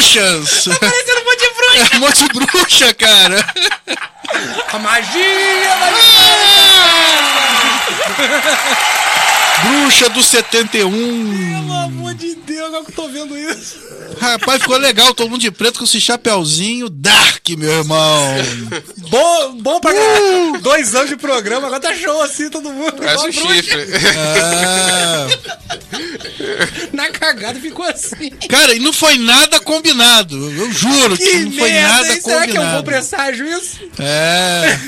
As bruxas. Parecendo um monte de bruxa. É um monte de bruxa, cara. A magia, a magia. Bruxa do 71. Pelo amor agora que eu tô vendo isso. Rapaz, ficou legal. Todo mundo de preto com esse chapeuzinho dark, meu irmão. Bom, bom pra Dois anos de programa, agora tá show assim, todo mundo. Parece um chifre. Ah, Na cagada ficou assim. cara, e não foi nada combinado. Eu juro que, Que não foi merda, nada hein? Será que é um bom combinado. presságio isso? É.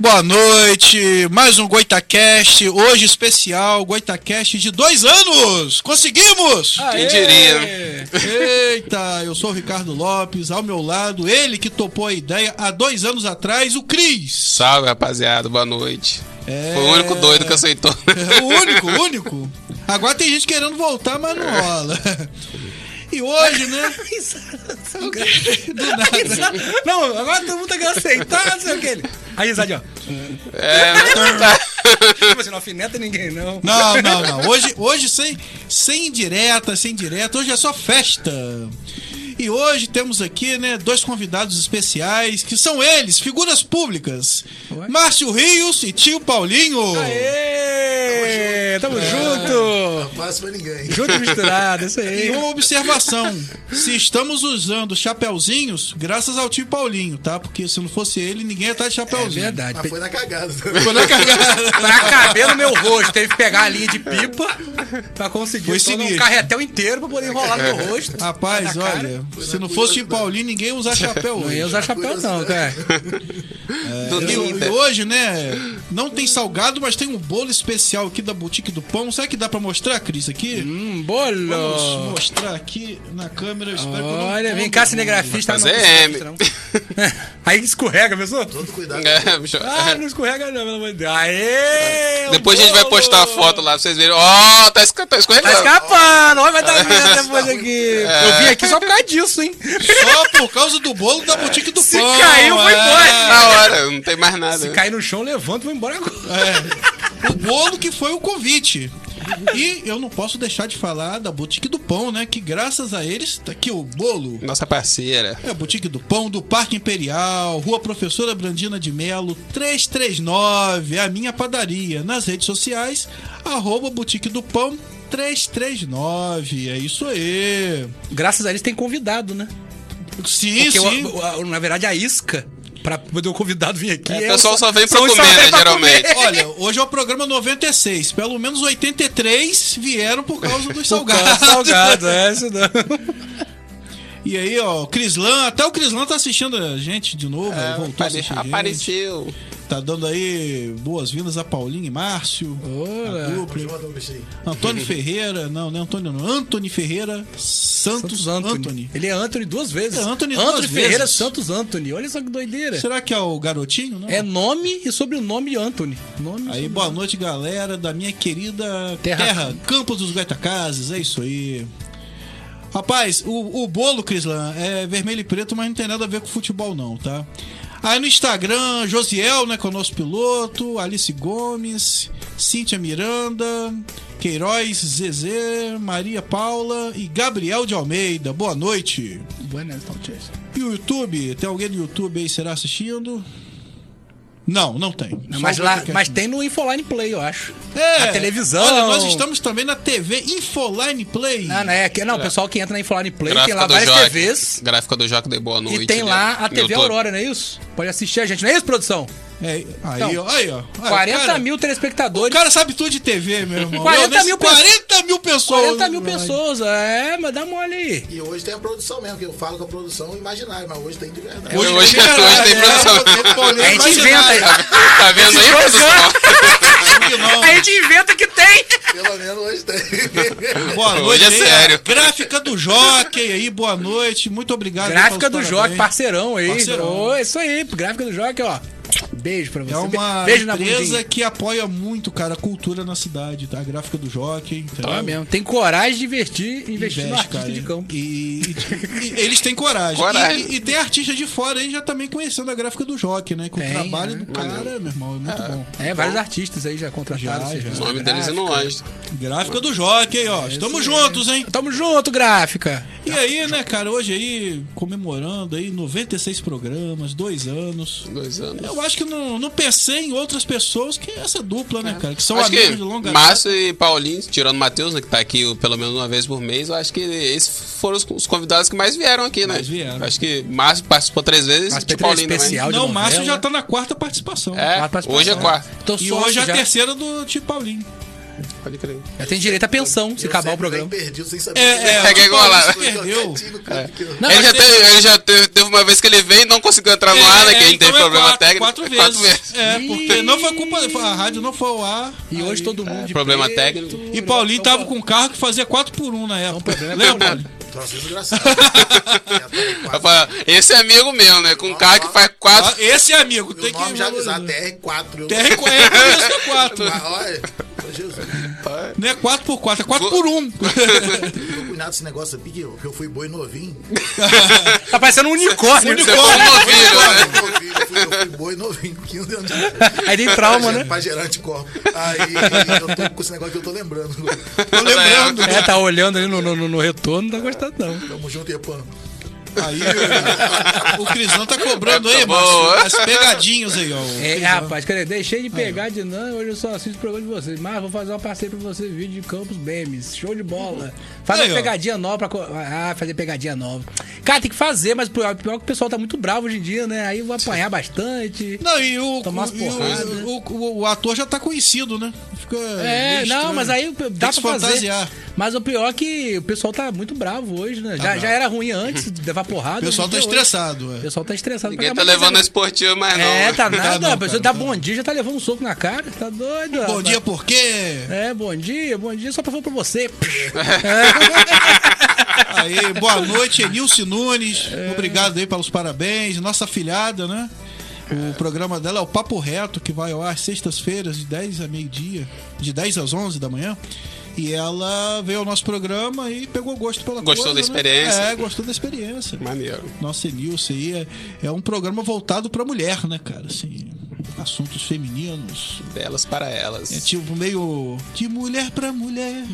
Boa noite, mais um Goitacast, hoje especial, Goitacast de dois anos! Conseguimos! Quem diria? Eita, eu sou o Ricardo Lopes, ao meu lado, ele que topou a ideia há dois anos atrás, o Cris. Salve, rapaziada. Boa noite. É... Foi o único doido que aceitou. É o único, o único. Agora tem gente querendo voltar, mas não rola. E hoje, né? Do nada. Não, agora todo mundo tá querendo aceitar, não sei o que. ele. Aí, risadinha, ó. É, tá. Tipo assim, não alfineta ninguém, não. Não, não, não. Hoje, hoje sem, sem direta, sem direta. Hoje é só festa. E hoje temos aqui, né, dois convidados especiais, que são eles, figuras públicas. Ué? Márcio Rios e tio Paulinho. Aê! Tamo junto! Fácil pra ninguém. Junto e misturado, isso E aí. uma observação: se estamos usando chapeuzinhos, graças ao tio Paulinho, tá? Porque se não fosse ele, ninguém ia estar de É chapeuzinho. verdade. Mas foi na cagada. Foi na cagada. Pra caber no meu rosto, teve que pegar a linha de pipa pra conseguir Foi todo um carretel inteiro pra poder enrolar no meu rosto. Rapaz, cara. olha, se não fosse o tio Paulinho, ninguém ia usar chapéu Não hoje. ia usar chapéu, não, cara. Do E, e Ninda. hoje, né, não tem salgado, mas tem um bolo especial aqui da Boutique do Pão. Será que dá pra mostrar, Cris, aqui? Hum, Vamos bolo. mostrar aqui na câmera. eu espero que eu não Olha, vem cá, cinegrafista. Fazer não, M. Aí escorrega, pessoal. Todo cuidado. É, bicho. Ah, não escorrega não, pelo amor de Deus. Aê! Depois o a gente vai postar a foto lá pra vocês verem. Ó, tá, esca- tá Tá escorregando. escapando, olha, vai dar merda depois aqui. Eu vim aqui só por causa disso, hein? Só por causa do bolo da Boutique do Se Pão. caiu, foi é. embora. Na hora, não tem mais nada. Se cair no chão, levanta e vou embora agora. É. O bolo que foi o convite. E eu não posso deixar de falar da Boutique do Pão, né? Que graças a eles, tá aqui o bolo. Nossa parceira. É a Boutique do Pão, do Parque Imperial, Rua Professora Brandina de Melo, 339, é a minha padaria. Nas redes sociais, arroba Boutique do Pão 339. É isso aí. Graças a eles tem convidado, né? Sim, Porque, sim. o- o- na verdade, a isca, pra poder o convidado vir aqui... É, o é pessoal só vem pra comer, só né, pra geralmente. comer. Olha, hoje é o programa 96. Pelo menos 83 vieram por causa dos Por causa salgados. do salgado, é, isso não. E aí, ó, o Crislan, até o Crislan tá assistindo a gente de novo. É, voltou a apare- assistir a gente. Tá dando aí boas-vindas a Paulinho e Márcio. Olá. a dupla. Junto, bichinho. Antônio Ferreira, não, não é Antônio, não. Anthony Ferreira Santos, Santos Anthony. Anthony. Ele é Anthony duas vezes. É Anthony duas Ferreira vezes. Santos Anthony. Olha só que doideira. Será que é o garotinho? Não. É nome e sobrenome Anthony. Nome e Aí, sobrenome. boa noite, galera da minha querida Terra- terra, Campos dos Goitacazes, é isso aí. Rapaz, o, o bolo, Crislan, é vermelho e preto, mas não tem nada a ver com futebol, não, tá? Aí no Instagram, Josiel, né, que é o nosso piloto, Alice Gomes, Cíntia Miranda, Queiroz, Zezé, Maria Paula e Gabriel de Almeida. Boa noite. Buenas noches. E o YouTube? Tem alguém no YouTube aí será assistindo? Não, não tem. Não, mas, lá, podcast mas tem no Infoline Play, eu acho. é, Na televisão. Olha, nós estamos também na TV Infoline Play. Não, não, é, que- não, o pessoal que entra na Infoline Play tem Gráfica lá do várias Joque. TVs. Gráfica do Joque de Boa Noite. E tem né, lá a TV YouTube. Aurora, não é isso? Pode assistir a gente, não é isso, produção? É, aí, Então, ó, aí, ó. Aí, 40 cara, mil O telespectadores. cara sabe tudo de TV, meu irmão. 40 Meu, nesse- mil pessoas. 40 mil pessoas. 40 mil pessoas, é, mas dá mole aí. E hoje tem a produção mesmo, que eu falo com a produção imaginária, mas hoje tem de verdade. Hoje, Hoje, hoje, hoje tem produção. A gente inventa. Tá vendo aí, produção? A gente inventa que tem. Pelo menos hoje tem. Boa Hoje noite. é aí, sério. Gráfica do Jockey aí, boa noite. Muito obrigado. Gráfica do. Joque, parceirão aí. Parceirão. Ô, isso aí, gráfica do Joque, ó. Beijo pra você. É uma Beijo na empresa bundinha. que apoia muito, cara, a cultura na cidade, tá? A gráfica do Jockey. entendeu? Tá mesmo. Tem coragem de investir, investir no Investe, artista cara. de campo. E, e- e eles têm coragem. Coragem. E, e tem artista de fora aí já também conhecendo a gráfica do Jockey, né? Com Tem, o trabalho né? do cara, meu irmão, é muito bom. É, vários artistas aí já contrataram. Já, já. O nome de deles é no gráfica. do Jockey, ó. Estamos juntos, hein? Tamo junto, gráfica. E aí, né, cara, hoje aí, comemorando aí 96 programas, dois anos. Dois anos. Eu acho que não, não pensei em outras pessoas que essa dupla, né, cara? Que são acho amigos que de longa Márcio e Paulinho, tirando o Matheus, né, que tá aqui pelo menos uma vez por mês, eu acho que esses foram os, os convidados que mais vieram aqui, né? Mais vieram. Acho que Márcio participou três vezes e é Paulinho especial. também. de Não, o Márcio já tá na quarta participação. É, Quarta participação. hoje é quarto. Tô E hoje é a já. terceira do Tio Paulinho. Pode crer. Já tem direito à pensão se Eu acabar o programa. venho perdido sem saber. É, é, É é igual lá. se perdeu. Não, ele, já tem- teve, ele já teve, teve uma vez que ele veio e não conseguiu entrar no ar, né? Que a gente então teve é problema quatro, técnico. Quatro É vezes. É, porque não foi culpa. A rádio não foi ao ar. E hoje todo mundo de problema preto. técnico. E Paulinho tava com um carro que fazia 4 por 1 na época. problema é Lembra, Paulinho. Troço desgraçado. Quatro. Esse é amigo meu, né? Com um carro que faz Ah, quatro. Esse é amigo. Tem que já avisar, TR4. Eu... TR é por isso que é 4. Mas, olha, ô, Jesus, Não é 4 por 4, é 4 por 1. tô cuidado desse negócio aqui, que eu, fui boi novinho. Tá parecendo um unicórnio. Você foi um novilho, né? Novinho, eu, fui, eu fui boi novinho, 15 anos de idade. Aí tem trauma, Pra né? Pra gerar anticorpo. Aí eu tô com esse negócio que eu tô lembrando. Tô lembrando. É, tá olhando ali no, no, no retorno, não tá gostando não. Tamo junto, Epan. Aí o, o Crisão tá cobrando aí, Tá Márcio. boa. As pegadinhas aí, ó. É, Crisão. rapaz, cadê? Deixei de pegar de não, hoje eu só assisto o programa de vocês. Mas vou fazer uma parceria pra você, vídeo de Campos Memes. Show de bola. Faz Aí, uma ó. pegadinha nova pra. Ah, fazer pegadinha nova. Cara, tem que fazer, mas pior, pior que o pessoal tá muito bravo hoje em dia, né? Aí eu vou apanhar bastante. Não, e o, Tomar umas e o- porradas. o, o- o ator já tá conhecido, né? Fica É, não, mas aí dá pra se fazer. fantasiar. Mas o pior é que o pessoal tá muito bravo hoje, né? já, bravo. já era ruim antes de levar porrada. O pessoal tá estressado, O é. pessoal tá estressado. Ninguém tá levando a mas- esportiva mais não. É, tá nada. não, a pessoa dá bom dia, já tá levando um soco na cara. Tá doido. Bom rapaz. dia, por quê? É, bom dia, bom dia, só pra falar pra você. Aí, boa noite, Enilce Nunes. É. Obrigado aí pelos parabéns. Nossa afilhada, né? O programa dela é o Papo Reto, que vai ao ar sextas-feiras, de 10 a meio-dia, de 10 às 11 da manhã. E ela veio ao nosso programa e pegou gosto pela Gostou coisa, da experiência? Né? É, gostou da experiência. Maneiro. Nossa, Enilce aí é, é um programa voltado pra mulher, né, cara? Assim, assuntos femininos. Delas para elas. É tipo meio de mulher pra mulher.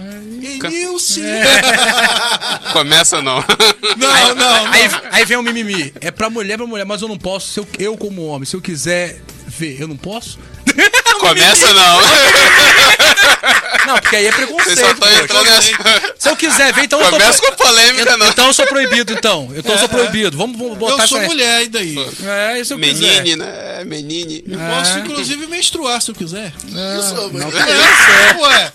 Enilce! Começa não. Não, não, não. Aí, aí vem o mimimi. É pra mulher, pra mulher, mas eu não posso. Se eu, eu como homem, se eu quiser ver, eu não posso? Começa não. Não, porque aí é preconceito. só estão poxa. entrando nessa. Se eu quiser ver, então eu tô. Começa com polêmica, não. Então eu sou proibido, então. Então eu sou proibido. Vamos, vamos botar Eu sou essa- mulher, e daí? É, isso eu quiser. Menine, né? Menine. Eu posso, inclusive, menstruar se eu quiser. Isso, mano. É, ué.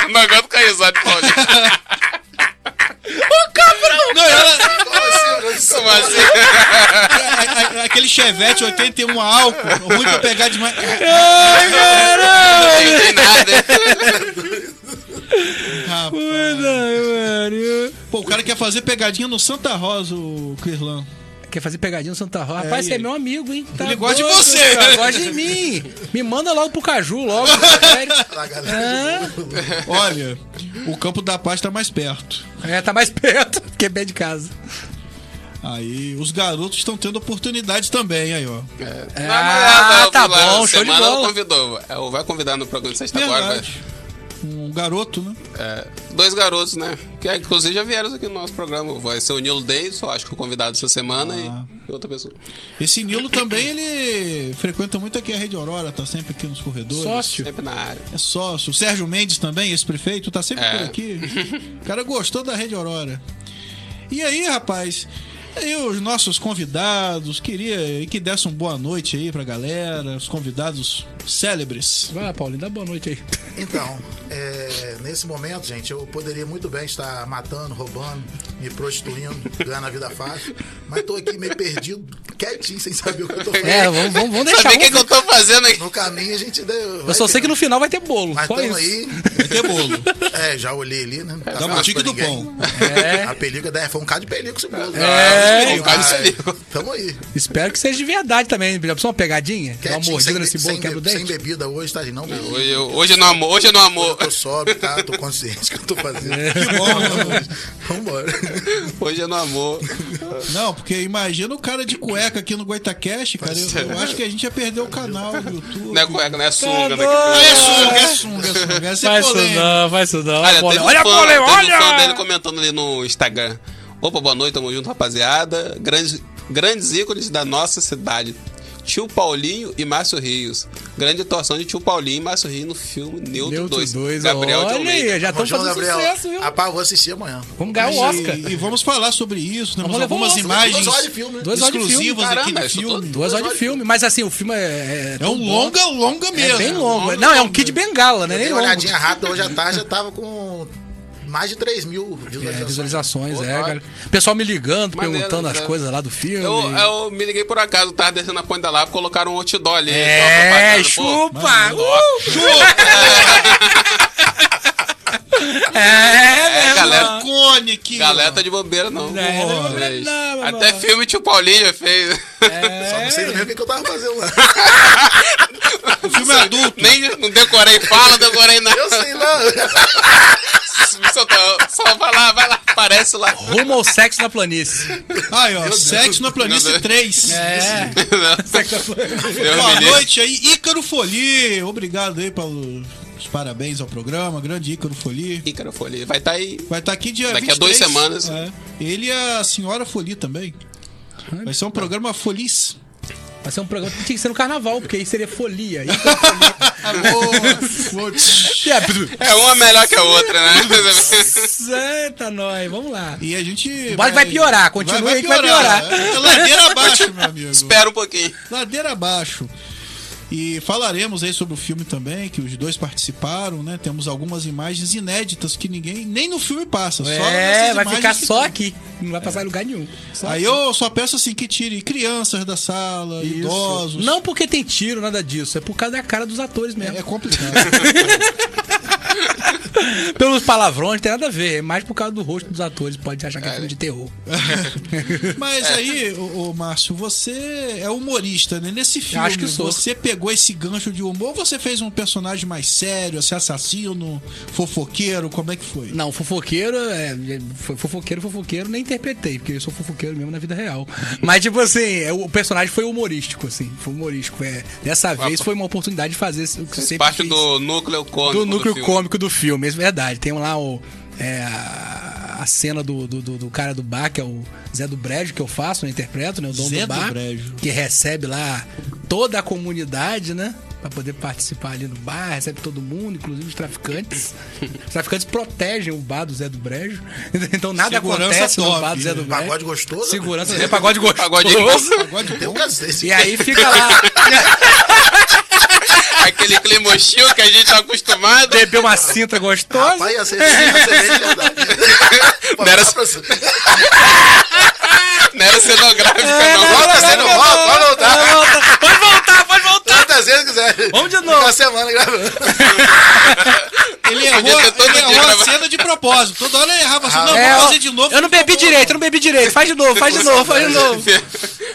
Não aguento com a risada de Paulinho. Não, ela, assim? aquele chevette 81 álcool, ruim pra pegar demais. Não tem nada. Rapaz. Pô, o cara quer fazer pegadinha no Santa Rosa, o Crislan. Quer fazer pegadinha no Santa Rosa? Rapaz, e você é meu amigo, hein? Tá Ele gosta de você. cara, Gosta de mim. Me manda logo pro Caju, logo. sério. A galera de novo. Olha, o Campo da Paz tá mais perto. É, tá mais perto, porque é bem de casa. Aí, os garotos estão tendo oportunidade também, aí, ó. Ah, tá bom, show de bola. convidou. Ela vai convidar no programa de sexta agora. vai. Verdade. Um garoto, né? É, dois garotos, né? Que é, inclusive já vieram aqui no nosso programa. Vai ser o Nilo Davis, eu acho que o convidado essa semana, Ah. e outra pessoa. Esse Nilo também, ele frequenta muito aqui a Rede Aurora, tá sempre aqui nos corredores. Sócio. Sempre na área. É sócio. O Sérgio Mendes também, esse prefeito, tá sempre É. por aqui. O cara gostou da Rede Aurora. E aí, rapaz, aí os nossos convidados, queria que desse uma boa noite aí pra galera, os convidados célebres. Vai lá, Paulinho, dá boa noite aí. Então, é, nesse momento, gente, eu poderia muito bem estar matando, roubando, me prostituindo, ganhando a vida fácil, mas tô aqui meio perdido, quietinho, sem saber o que eu tô fazendo. É, vamos, vamos, vamos deixar. Sabe o que, que eu tô fazendo aqui? No caminho a gente deu. Eu só sei que no final vai ter bolo. Mas só isso. aí. Vai ter bolo. É, já olhei ali, né? Tá fácil boutique pra do pão. É. A película, né, foi um cara de película esse bolo. É, É, de perigo. Tamo aí. Espero que seja de verdade também. Já pensou uma pegadinha? Dá uma Quietinho, mordida sem, nesse bolo, sem, quebra o sem dente? bebida hoje, tá? Não, bebi. Hoje, eu- hoje não amor, hoje não amor. Eu sóbrio, tá? Tô consciente que eu tô fazendo. É. Que bom, né? Vambora. Hoje é no amor. Não, porque imagina o cara de cueca aqui no Goitacast, cara. Eu, eu acho que a gente ia perder o canal do YouTube. Não é cueca, não é sunga. né? Ah, é sunga, é sunga, é sunga. Essa é Faz isso polêmica. não, faz isso não. Olha, Olha, um olha a fã, polêmica, teve um fã olha! dele comentando ali no Instagram. Opa, boa noite, tamo junto, rapaziada. Grandes, grandes ícones da nossa cidade. Tio Paulinho e Márcio Rios. Grande atuação de Tio Paulinho e Márcio Rios no filme Neutro, Neutro 2. 2, Gabriel de olha Almeida. aí, já estamos João fazendo Gabriel. sucesso, viu? Rapaz, vou assistir amanhã. Vamos ganhar o Oscar. E, e vamos falar sobre isso. Temos Vamos levar algumas Oscar. imagens Duas horas de filme, né? Duas horas de filme, exclusivas aqui caramba, do isso filme. Duas horas de filme, mas assim, o filme é... É um longa, longa mesmo. É bem longo. longa, Não, é um. Kid Bengala, né? Eu Nem dei uma longo. olhadinha rápida hoje à tarde, já tava com mais de 3 mil É, visualizações. visualizações, Pô, é, cara. Pessoal me ligando, Maneiro, perguntando as né? coisas lá do filme. Eu, eu me liguei por acaso, tava descendo a ponte da Lapa, colocaram um outdoor ali. É, propaganda, pô. chupa! Uh! É, É, Cone aqui. Galera tá de bobeira, não. É, não é bobeira mas não, meu Até filme tio Paulinho já fez. Só não sei também o que, eu tava fazendo lá. Filme adulto. Nem não decorei fala, decorei nada. Eu sei lá. Só, tá- só vai lá, vai lá, aparece lá. Rumo ao sexo na planície. Aí, ó. Sexo na Meu planície Deus. 3. É. Deus Boa me livre. noite aí, Ícaro Folie. Obrigado aí pelos parabéns ao programa. Grande Ícaro Folie. Ícaro Folha, vai estar aí. Vai estar aqui dia Daqui a duas 23. semanas. É. Ele e a senhora Folie também. Vai ser um programa feliz. Vai ser um programa que tinha que ser no carnaval, porque aí seria folia. É uma melhor que a outra, né? Eita, nós, vamos lá. E a gente. Vai- vai piorar, continua aí que vai piorar. É ladeira abaixo, meu amigo. Espera um pouquinho. Ladeira abaixo. E falaremos aí sobre o filme também, que os dois participaram, né? Temos algumas imagens inéditas que ninguém. Nem no filme passa. É, vai ficar só aqui. Não vai passar em lugar nenhum. Só Aí aqui. eu só peço assim que tire crianças da sala, Isso. idosos. Não porque tem tiro, nada disso. É por causa da cara dos atores mesmo. É complicado. Pelos palavrões, não tem nada a ver. É mais por causa do rosto dos atores. Pode achar que é, filme de terror. Mas aí, ô, ô, Márcio, você é humorista, né? Nesse filme, Acho que sou. você pegou esse gancho de humor ou você fez um personagem mais sério, assim, assassino, fofoqueiro? Como é que foi? Não, fofoqueiro, é, foi fofoqueiro, fofoqueiro, nem interpretei, porque eu sou fofoqueiro mesmo na vida real. Mas, tipo assim, é, o personagem foi humorístico, assim, foi humorístico. É, dessa vez foi uma oportunidade de fazer o que eu sempre Parte fiz. do núcleo cômico. do núcleo filme. cômico do filme, é verdade. Tem lá o, é, a, cena do, do, do- do cara do bar, que é o Zé do Brejo, que eu faço, né, interpreto, né? O dono Zé do do bar. Brejo. Que recebe lá toda a comunidade, né? Pra poder participar ali no bar, recebe todo mundo, inclusive os traficantes. Os traficantes protegem o bar do Zé do Brejo. Então nada Segurança acontece no top, bar do Zé do né? Brejo. Pagode gostoso? Segurança, é pagode gostoso. Pagode Pagode Tem um bom? E aí fica lá, Aquele clima hostil que a gente tá acostumado. beber uma cinta gostosa. Rapaz, ia ser ia ser bem de verdade. Não era- Não era cenográfica, É, não. Volta, você não volta, pode voltar. Pode voltar, pode voltar. Quantas vezes quiser. Vamos de novo. uma semana gravando. Ele errou, ele errou a cena de propósito. Toda hora ele errava assim, não, É, vou fazer de novo. Eu não bebi direito, eu não bebi direito. Faz de novo, faz de novo, faz de novo.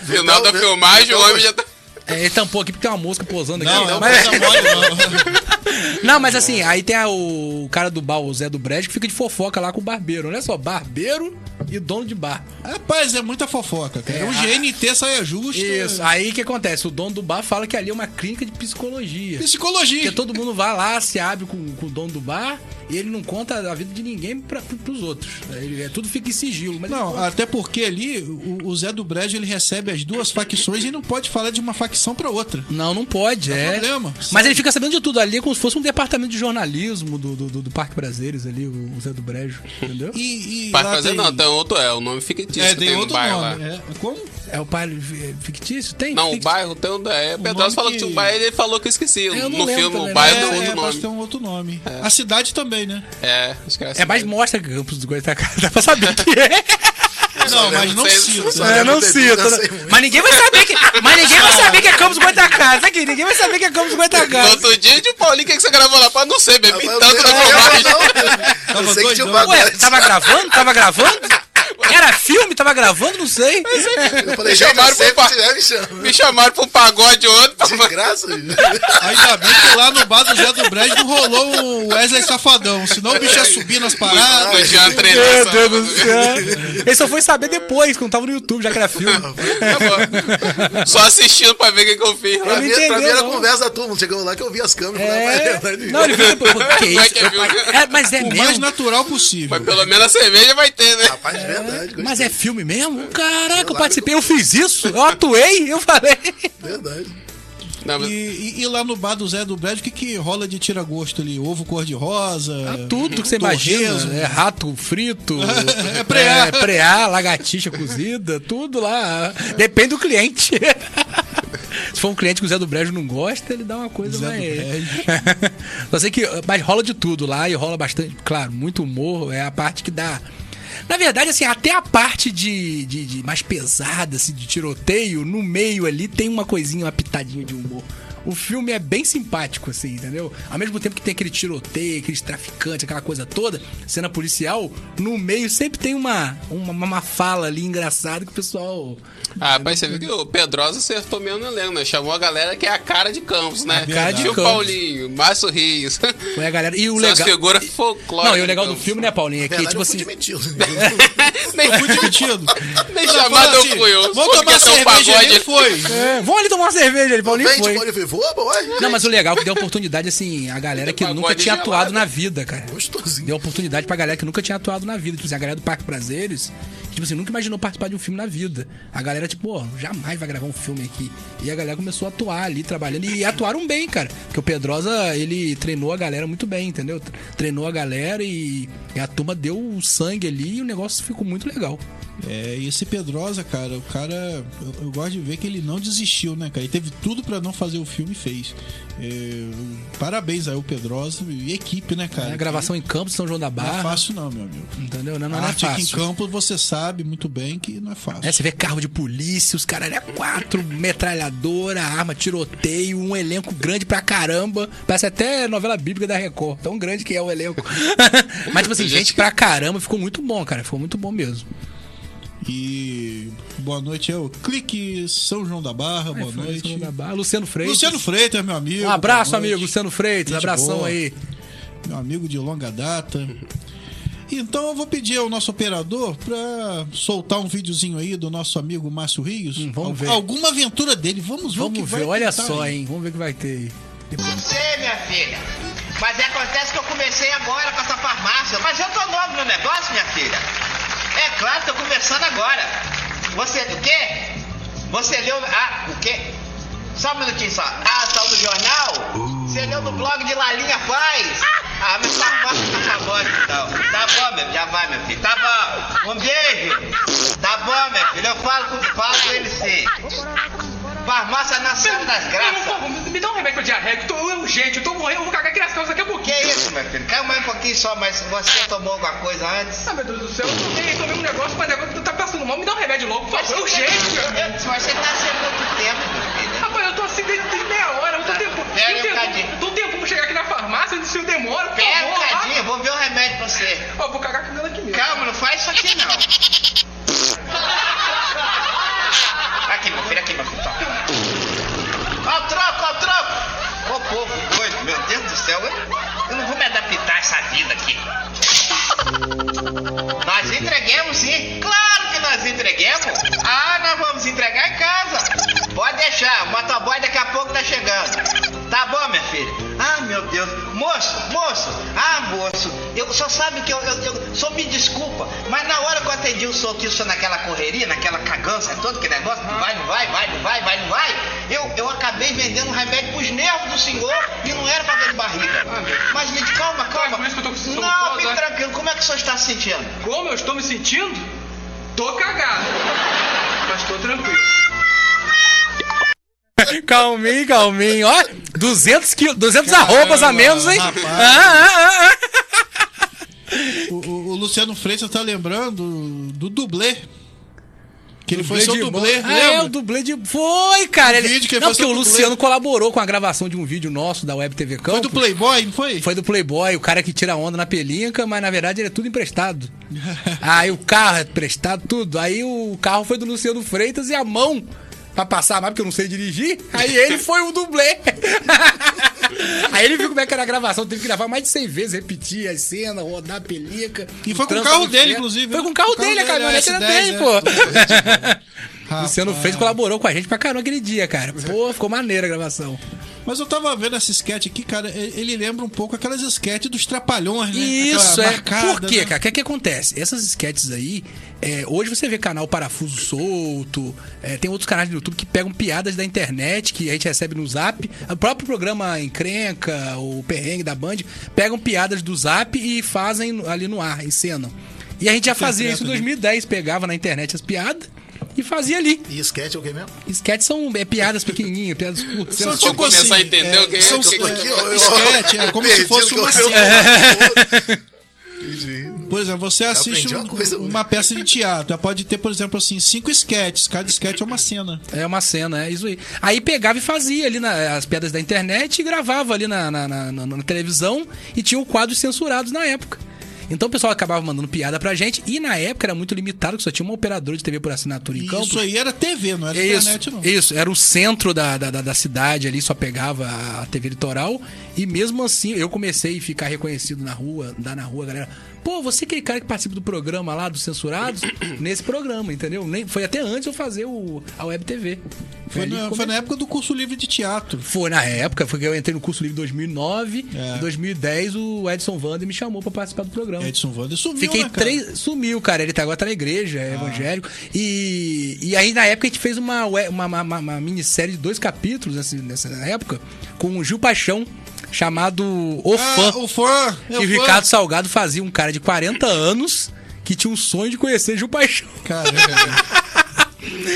Final da filmagem, o homem já tá. É, ele tampou aqui porque tem uma mosca posando aqui. Não, não, mas, coisa mole, não. não, mas assim, aí tem a- o cara do bar, o Zé do Brejo, que fica de fofoca lá com o barbeiro. Olha só, barbeiro e dono de bar. Rapaz, é muita fofoca, cara. É, o GNT saia justa. Isso. Aí o que acontece? O dono do bar fala que ali é uma clínica de psicologia. Psicologia. Porque todo mundo vai lá, se abre com, com o dono do bar e ele não conta a vida de ninguém pra, pros outros. Ele, é, tudo fica em sigilo. Não, até porque ali o, o Zé do Brejo ele recebe as duas facções e não pode falar de uma facção pra outra. Não, não pode, é. problema. Mas ele fica sabendo de tudo ali, é como se fosse um departamento de jornalismo do, do, do- do Parque Prazeres ali, o, o Zé do Brejo, entendeu? E, e Para lá fazer tem- não, tem outro, é o nome fictício É, que tem tem no outro bairro nome. lá. É, como? É o pai fictício? Tem? Não, o Fictício. bairro tem um. É, o Pedrosa falou que que- tinha um bairro ele falou que eu esqueci. Eu não no filme, também, o bairro é, tem é, outro que nome. tem um outro nome. A cidade também, né? É, acho que era É, mas assim. mostra que Campos dos Goitacazes, dá pra saber que é. Não, mas não cita. só- É, não cita. né? Mas ninguém vai saber que, mas ninguém vai saber que é Campos dos Goitacazes. Aqui, ninguém vai saber que é Campos Goitacazes. outro dia de Paulinho, o que, você gravou lá? Pá, não sei, bebi tanto na doidão. Ué, pagode. tava gravando? Tava gravando? Era filme? Tava gravando? Não sei. Eu falei, Me chamaram eu sempre pro pa- me chama. Me chamaram pra um pagode ontem. De graça. Ainda bem que lá no bar do Zé do Brejo não rolou o Wesley Safadão. Senão o bicho ia subir nas paradas. Jean Meu Treinação. Deus do céu. Ele só foi saber depois, quando tava no YouTube, já que era filme. Tá. Só assistindo pra ver o que, que eu fiz Pra não mim, pra era não. conversa da turma. Chegou lá que eu vi as câmeras. É. falei, "Ah, Não, ele viu depois. Pô, Que é isso? é? É, mas é O mais mesmo? natural possível. Mas pelo menos a cerveja vai ter, né? Rapaz, de verdade. Gostei. Mas é filme mesmo? Caraca, eu lá, participei, eu fiz isso, eu atuei, eu falei. Verdade. Não, mas- E, e- e lá no bar do Zé do Brejo, o que, que rola de tira-gosto ali? Ovo cor-de-rosa? Ah, Tudo que você imagina. É rato frito, É preá. é preá, lagartixa cozida, tudo lá. Depende do cliente. Se for um cliente que o Zé do Brejo não gosta, ele dá uma coisa Zé mais. Só sei que. Mas rola de tudo lá e rola bastante. Claro, muito humor. É a parte que dá. Na verdade, assim, até a parte de, de, de mais pesada, assim, de tiroteio, no meio ali tem uma coisinha, uma pitadinha de humor. O filme é bem simpático, assim, entendeu? Ao mesmo tempo que tem aquele tiroteio, aqueles traficantes, aquela coisa toda, cena policial, no meio sempre tem uma, uma, uma fala ali engraçada que o pessoal. Ah, mas você viu que o Pedrosa acertou mesmo no elenco, né? Chamou a galera que é a cara de Campos, né? A cara de Tio Campos. Paulinho, Márcio Rios. Foi a galera. E o São as legal. figuras folclóricas. Não, e o legal do filme, né, Paulinho? É que, verdade, tipo eu assim. demitido. Nem Fui demitido. Nem chamado eu assim, fui. Eu Vamos tomar cerveja ali, foi. É, vamos ali tomar uma cerveja, ele Paulinho Vem, foi. Voa, boy. Não, mas o legal é que deu oportunidade, assim, a galera que nunca tinha atuado na vida, cara. Gostosinho. Deu oportunidade pra galera que nunca tinha atuado na vida. Tipo assim, a galera do Parque Prazeres, tipo assim, nunca imaginou participar de um filme na vida. A galera, tipo, pô, jamais vai gravar um filme aqui. E a galera começou a atuar ali, trabalhando. E atuaram bem, cara. Porque o Pedrosa, ele treinou a galera muito bem, entendeu? Treinou a galera e, e a turma deu o sangue ali e o negócio ficou muito legal. É, e esse Pedrosa, cara, o cara. Eu, eu gosto de ver que ele não desistiu, né, cara? Ele teve tudo pra não fazer o filme e fez. É, parabéns aí o Pedrosa e equipe, né, cara? a gravação em Campos, São João da Que Não é Barra. fácil, não, meu amigo. Entendeu? Não, não, não é arte aqui em fácil. campo você sabe muito bem que não é fácil. É, você vê carro de polícia, os caras é quatro, metralhadora, arma, tiroteio, um elenco grande pra caramba. Parece até novela bíblica da Record, tão grande que é o elenco. Mas, tipo assim, gente pra caramba, ficou muito bom, cara. Ficou muito bom mesmo. E boa noite, é o Clique São João da Barra, boa noite. São da Barra. Luciano Freitas. Luciano Freitas, meu amigo. Um abraço, amigo. Luciano Freitas, Gente abração boa. aí. Meu amigo de longa data. Então eu vou pedir ao nosso operador pra soltar um videozinho aí do nosso amigo Márcio Rios. Hum, vamos Al- ver. Alguma aventura dele. Vamos ver o que Vamos vai ver, olha só, aí. hein. Vamos ver o que vai ter aí. sei, minha filha. Mas é, acontece que eu comecei agora com essa farmácia. Mas eu tô novo no negócio, minha filha. É claro, tô começando agora. Você, o quê? Você leu. Ah, o quê? Só um minutinho só. Ah, saiu no jornal? Você leu no blog de Lalinha Paz? Ah, mas tá bom, tá bom então. Tá bom, meu, já vai, meu filho. Tá bom. Um beijo. Tá bom, meu filho. Eu falo com, falo com ele sim. Farmácia Nação das Graças. Me dá um remédio pra diarreia, que eu tô urgente, eu tô morrendo, eu vou cagar aqui nas calças daqui a Que pouquinho. isso, meu filho? Calma aí um pouquinho só, mas você tomou alguma coisa antes? Ah, meu Deus do céu, eu tomei, tomei um negócio, mas negócio tá passando mal, me dá um remédio logo, por favor, urgente. Eu- Mas você tá sem muito tempo, meu filho. Rapaz, eu tô assim desde, desde meia hora, eu tô tempo. Pera aí um cadinho. tô tempo pra chegar aqui na farmácia, se eu demoro, por Pera um cadinho, eu vou ver o remédio pra você. Ó, vou cagar comendo aqui mesmo. Calma, não faz isso aqui não. Senhor, que o senhor naquela correria, naquela cagança toda, que negócio, não vai, não vai, vai, não vai, vai, não vai. Eu, eu acabei vendendo um remédio pros nervos do senhor e não era pra dor de barriga. Mas, gente, calma, calma. eu tô com Não, fique todo, né? tranquilo. Como é que o senhor está se sentindo? Como eu estou me sentindo? Tô cagado. Mas tô tranquilo. Calminho, calminho. Ó, 200 quilos, 200 arrobas a menos, hein? rapaz. Ah, ah, ah, ah. O Luciano Freitas tá lembrando do dublê. Que ele foi Dublê seu de dublê. Ah, é, o dublê de. Foi, cara. Ele... vídeo que ele não, foi porque seu o dublê. Luciano colaborou com a gravação de um vídeo nosso da Web TV Campos. Foi do Playboy, não foi? Foi do Playboy, o cara que tira onda na pelinca, mas na verdade ele é tudo emprestado. Aí o carro é emprestado, tudo. Aí o carro foi do Luciano Freitas e a mão pra passar mais, porque eu não sei dirigir. Aí ele foi o dublê. Aí ele viu como é que era a gravação, teve que gravar mais de 100 vezes, repetir as cenas, rodar a pelica. E foi com o carro de dele, inclusive, Foi né? com o carro O carro dele, a dele, caminhonete é, era S10, dele, é. pô. Luciano Freitas colaborou com a gente pra caramba aquele dia, cara. Pô, ficou maneira a gravação. Mas eu tava vendo essa sketch aqui, cara, ele lembra um pouco aquelas sketches dos trapalhões, né? Isso, Aquela é. marcada, Por quê, né? cara? O que, que acontece? Essas sketches aí, é, hoje você vê canal Parafuso Solto, é, tem outros canais do YouTube que pegam piadas da internet que a gente recebe no Zap. O próprio programa Encrenca, o Perrengue da Band, pegam piadas do Zap e fazem ali no ar, encenam. E a gente já fazia isso em 2010, pegava na internet as piadas e fazia ali. E sketch é o que mesmo? Sketches são é, piadas pequenininhas, piadas curtas. São tipo começar assim, a entender o que é, são, o que- é, Aqui, ó, eu- sketch, é como se fosse o que uma eu- cena. Por exemplo, você assiste um- uma coisa uma peça de teatro, ela pode ter, por exemplo, assim, cinco sketches, cada sketch é uma cena. É uma cena, é isso aí. Aí pegava e fazia ali na- as piadas da internet e gravava ali na, na, na- na- na televisão e tinha o quadros censurados na época. Então o pessoal acabava mandando piada pra gente e na época era muito limitado, que só tinha uma operadora de TV por assinatura em Campos. isso aí era TV, não era Isso, internet, não. isso, era o centro da, da, da- da cidade ali, só pegava a TV litoral. E mesmo assim, eu comecei a ficar reconhecido na rua, andar na rua, a galera. Pô, você é aquele cara que participa do programa lá, dos censurados, nesse programa, entendeu? Nem, foi até antes eu fazer o, a Web TV. Foi, que na, foi na época do curso livre de teatro. foi na época, foi que eu entrei no curso livre em 2009. É. Em 2010, o Edson Wander me chamou pra participar do programa. Edson Wander sumiu, Fiquei né, cara? três. Sumiu, cara. Ele tá, agora tá na igreja, Ah. é evangélico. E, e aí, na época, a gente fez uma, uma, uma, uma- minissérie de dois capítulos nessa, nessa época, com o Gil Paixão, chamado O Fã. Ah, o fã! é que o fã. Ricardo Salgado fazia um cara de 40 anos que tinha um sonho de conhecer Gil Paixão. Caramba,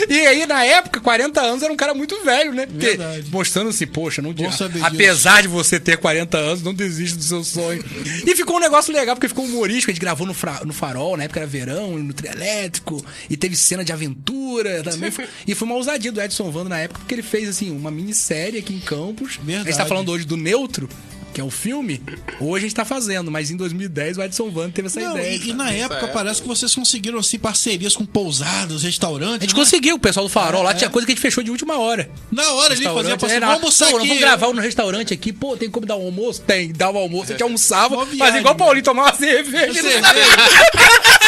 E aí, na época, 40 anos era um cara muito velho, né? Porque, Verdade. mostrando assim, poxa, não saber apesar de você ter 40 anos, não desiste do seu sonho. e ficou um negócio legal, porque ficou humorístico. A gente gravou no, fra- no farol, na época era verão, no trio elétrico, e teve cena de aventura também. e foi uma ousadia do Edson Vando na época, porque ele fez assim, uma minissérie aqui em Campos. A gente tá Verdade. falando hoje do Neutro. Que é o filme, hoje a gente tá fazendo, mas em 2010 o Edson Vando teve essa Não, ideia. e, e na época parece que vocês conseguiram assim parcerias com pousadas, restaurantes. A gente né? conseguiu, o pessoal do farol lá É, tinha é. coisa que a gente fechou de última hora. Na hora ali fazia pra era, vamos almoçar aqui. vamos gravar no restaurante aqui, pô, tem como dar um almoço? Tem, dava o almoço, a gente almoçava, viagem, igual o né? Paulinho, tomava uma cerveja. Cerveja.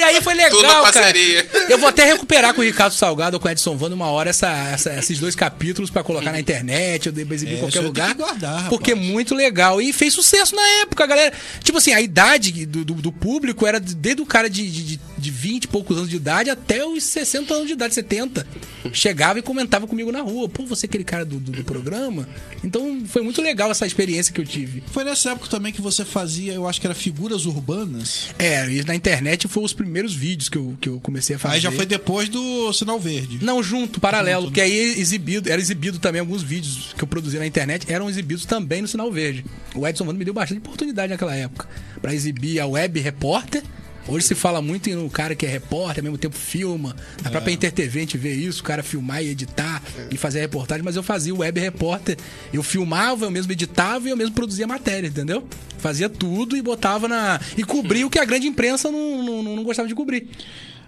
E aí foi legal, cara. parceria. Eu vou até recuperar com o Ricardo Salgado ou com o Edson Vando uma hora essa, essa- esses dois capítulos pra colocar na internet, ou exibir É, em qualquer isso aí lugar. guardar, porque é muito legal. E fez sucesso na época, galera. Tipo assim, a idade do, do, do público era desde o cara de, de, de 20 e poucos anos de idade até os 60 anos de idade, 70. Chegava e comentava comigo na rua. Pô, você é aquele cara do, do, do programa? Então foi muito legal essa experiência que eu tive. Foi nessa época também que você fazia, eu acho que era figuras urbanas. É, e na internet foram os primeiros vídeos que eu, que eu comecei a fazer. Aí já foi depois do Sinal Verde. Não, junto, paralelo, porque aí exibido, era exibido também alguns vídeos que eu produzia na internet, eram exibidos também no Sinal Verde. O Edson Mano me deu bastante oportunidade naquela época pra exibir a Web Repórter. Hoje se fala muito em um cara que é repórter, ao mesmo tempo filma. Na própria InterTV a gente vê isso, o cara filmar e editar e fazer a reportagem, mas eu fazia o Web Repórter. Eu filmava, eu mesmo editava e eu mesmo produzia matéria, entendeu? Fazia tudo e botava na. e cobria o que a grande imprensa não, não, não gostava de cobrir.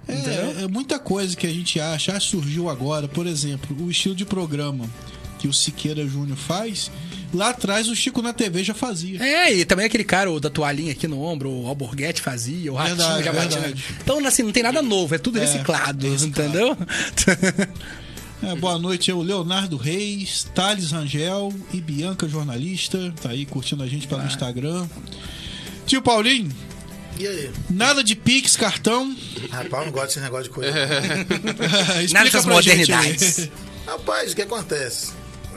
É, é muita coisa que a gente acha, surgiu agora. Por exemplo, o estilo de programa que o Siqueira Júnior faz, lá atrás o Chico na TV já fazia. É, e também aquele cara o da toalhinha aqui no ombro, o Alborguete fazia, o Ratinho Verdade, já batia. verdade. Então, assim, não tem nada novo, é tudo reciclado, entendeu? É, boa noite, eu, Leonardo Reis, Thales Rangel e Bianca Jornalista. Tá aí curtindo a gente pelo Instagram. Tio Paulinho, E aí? nada de Pix, cartão. Rapaz, eu não gosto desse negócio de coisa. Explica Nada dessas pra gente modernidades. Rapaz, o que acontece?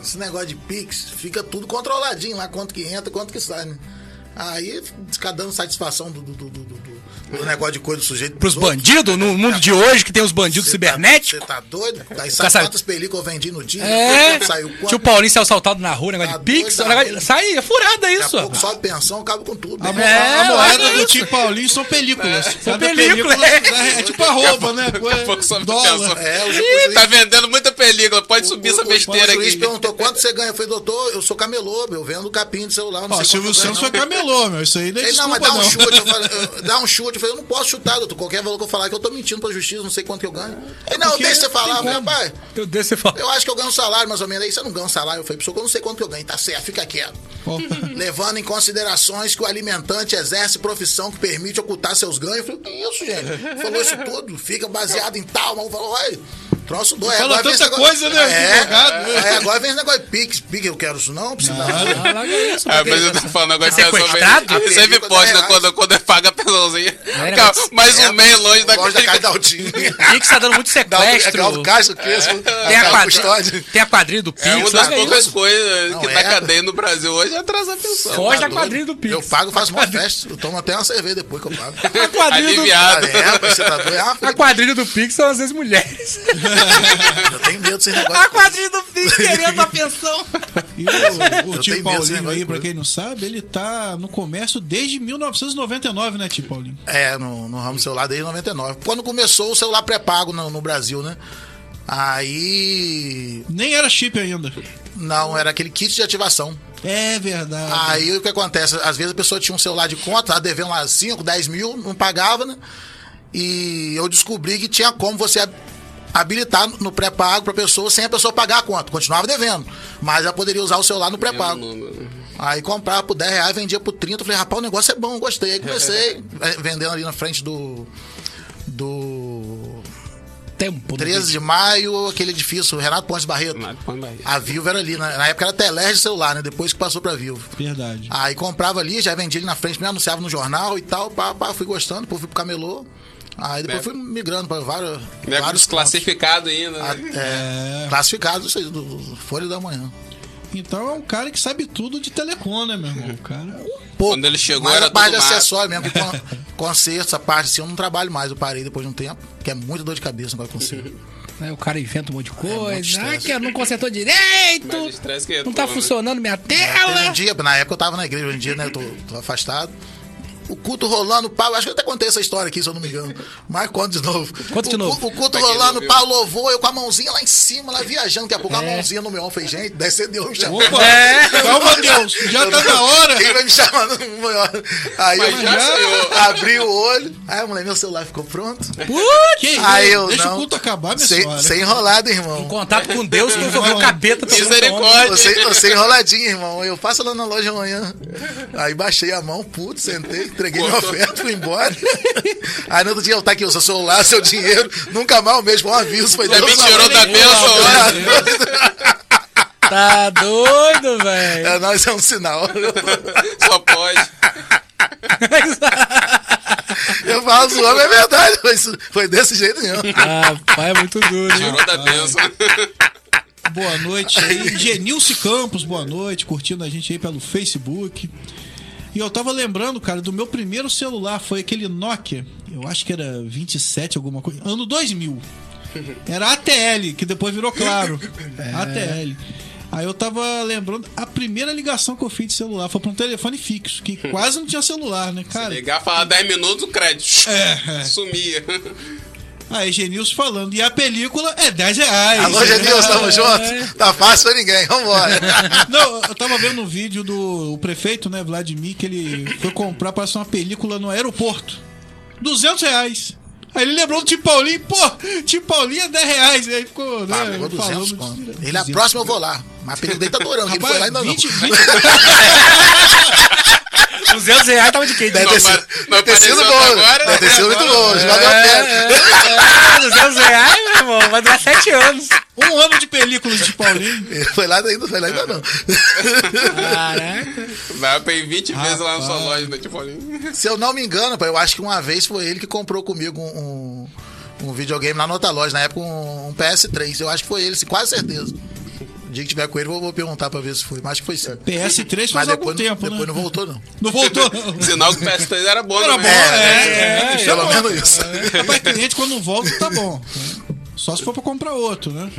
Esse negócio de Pix fica tudo controladinho lá, quanto que entra, quanto que sai, né? Aí fica dando satisfação do, do, do, do, do- o negócio de coisa do sujeito. Pros bandidos, no mundo de hoje, que tem os bandidos Você cibernéticos. Tá, você tá doido? Aí Cara, sabe sabe- quantas películas eu vendi no dia? É. Saiu quanto? Tio Paulinho ser assaltado na rua, negócio Tá de Pix. Sai, é furada isso. pouco só de pensão, acaba com tudo. A, né? mo- É, a moeda do tio Paulinho são películas. Cada película, película é, é tipo né? A pouco só Dólar. pensão. É, o, o tá vendendo muita película, pode subir o- essa o- besteira O juiz aqui. perguntou quanto você ganha. Eu falei, doutor, eu sou camelô, eu vendo capim de celular. Não sei Silvio Santos foi não. Camelô, meu. Isso aí não é Ele, não, mas dá um não. chute. Eu falei, eu- dá um chute. Eu falei, eu não posso chutar, doutor. Qualquer valor que eu falar que eu tô mentindo pra justiça, não sei quanto que eu ganho. Ele, não, deixa você falar. Eu tem falei, como. rapaz, Meu Deus, você fala. eu acho que eu ganho um salário mais ou menos. Aí você não ganha um salário. Eu falei, pessoal, eu não sei quanto que eu ganho. Tá certo, fica quieto. Levando em considerações que o alimentante exerce profissão que permite ocultar seus ganhos. Eu falei, que isso, gente? Falou isso tudo, fica baseado em tal. Maluco falou, olha, troço doido. Aí Fala agora tanta negócio- coisa, né, É, advogado? aí agora vem esse negócio de Pix. Pix, eu quero isso não, precisa dar. Ah, larga isso. Ah, porque- mas eu tô falando agora de Sequestrado? Isso sempre pode, né? Quando, quando é paga. Era, Cara, mas- Mais um mês longe da da casa da Aldinho. Pix tá dando muito É sequestro. Claudio Castro, que esse, Tem a, quadrilha, tem a quadrilha do Pix. É uma das larga poucas coisas Não que é. tá cadeia no Brasil hoje é atrasar a pensão. Foge da doido? quadrilha do Pix. Eu pago, faço uma festa. Eu tomo até uma cerveja depois que eu pago. A quadrilha do. É, você tá? É a quadrilha do Pix são às vezes mulheres. Eu tenho medo desse A negócio. quadrilha do Pix querendo a pensão. E o, o tio Paulinho aí, pra quem não sabe, ele tá no comércio desde 1999, né, tio Paulinho? É, no, no ramo celular desde 99. Quando começou o celular pré-pago no, no Brasil, né? Aí. Nem era chip ainda. Não, era aquele kit de ativação. É verdade. Aí o que acontece? Às vezes a pessoa tinha um celular de conta, tava devendo lá 5, 10 mil, não pagava, né? E eu descobri que tinha como você habilitar no pré-pago pra pessoa sem a pessoa pagar a conta. Continuava devendo. Mas ela poderia usar o celular no pré-pago. Aí comprava por 10 reais, vendia por 30. Eu falei, rapaz, o negócio é bom, gostei. Aí comecei eh, vendendo ali na frente do. Do. Tempo. 13 de maio, aquele edifício, Renato Pontes Barreto. Mas põe barriga. A Vivo era ali. Na, na época era Telerge celular, né? Depois que passou pra Vivo. Verdade. Aí comprava ali, já vendia ali na frente, me anunciava no jornal e tal, pá, pá, fui gostando, depois fui pro camelô. Aí depois É. fui migrando para vários, é vários classificado ainda. né? Ah, é, classificados, isso aí, do, Folha da Manhã. Então é um cara que sabe tudo de telecom, né, meu irmão? O cara. Pouco, Quando ele chegou, mas era a parte tudo de acessório mesmo, que con, conserto, essa parte assim, eu não trabalho mais, eu parei depois de um tempo, que é muita dor de cabeça agora conserto. Aí o cara inventa um monte de coisa. estresse. ah, que não consertou direito. É Não tá né? funcionando minha Teve um tela. dia, na época eu tava na igreja, hoje em dia, né, eu tô, tô afastado. O culto rolando, pau, acho que eu até contei essa história aqui, se eu não me engano. Mas conta de novo. Conta de o, novo. O, culto Pra quem não rolando, pau louvou, eu com a mãozinha lá em cima, lá viajando, daqui a pouco a É. mãozinha no meu ombro. Falei, gente, deve ser Deus me chamando. Opa! Calma, Deus! Já tá na hora! Quem vai me chamando no meu Aí Mas eu já abri o olho, aí a mulher, meu celular ficou pronto. Que isso? Aí eu Deixa não. o culto acabar, minha Sem, senhora. sem enrolado, irmão. Contato com Deus, tu o capeta. Misericórdia. Você, você enroladinho, irmão. Eu passo lá na loja amanhã. Aí baixei a mão, puto, sentei, entreguei minha Cortou. oferta, fui embora. Aí no outro dia, eu tá aqui o seu celular, seu dinheiro, nunca mais o mesmo, um aviso, foi Deus me tirou da bênção. Tá doido, velho. É, nós é um sinal. Só pode. Eu falo zoando, é verdade, foi, foi desse jeito mesmo. Ah, pai, é muito duro, hein? Tirou da bênção. Boa noite aí. Genilce Campos, boa noite. Curtindo a gente aí pelo Facebook. E eu tava lembrando, cara, do meu primeiro celular. Foi aquele Nokia. Eu acho que era 27, alguma coisa. Ano 2000. Era ATL, que depois virou claro. ATL. Aí eu tava lembrando, a primeira ligação que eu fiz de celular foi pra um telefone fixo, que quase não tinha celular, né, cara? Ligar, falar 10 minutos, o crédito. É, é. Sumia. Aí, Genilson falando. E a película é 10 reais. Alô, Genilson, tamo junto? Tá fácil pra ninguém, vambora. Não, eu tava vendo um vídeo do prefeito, né, Vladimir, que ele foi comprar para uma película no aeroporto. 200 reais. Aí ele lembrou do Tio Paulinho, pô, Tio Paulinho é 10 reais. Aí ficou, né, Pagou 200 falando. conto. Ele, a 200. próxima eu vou lá. Mas a perigo dele tá adorando, que ele foi lá ainda 20, não. 20, 200 reais tava de quem? Deve Não ter sido, deve ter sido apareceu bom. agora, Deve ter sido né? muito bom. Valeu a pena. É, 200 reais, meu irmão. Vai durar 7 anos. um ano de películas de Paulinho. Foi lá ainda, foi lá ainda não. Caraca. Vai pra ir 20 vezes lá na sua Rapaz. loja, né, tipo ali. Se eu não me engano, eu acho que uma vez foi ele que comprou comigo um, um, um videogame lá na outra loja, na época um, um PS3. Eu acho que foi ele, sim, quase certeza. O dia que tiver com ele, eu vou perguntar pra ver se foi. Mas acho que foi sim. PS3 Mas faz algum depois, tempo, depois né? não voltou, não. Não voltou? Sinal que o PS3 era bom, Era né? bom, é, é, Pelo é, menos isso. Rapaz, cliente quando não volta, tá bom. Só se for pra comprar outro, né?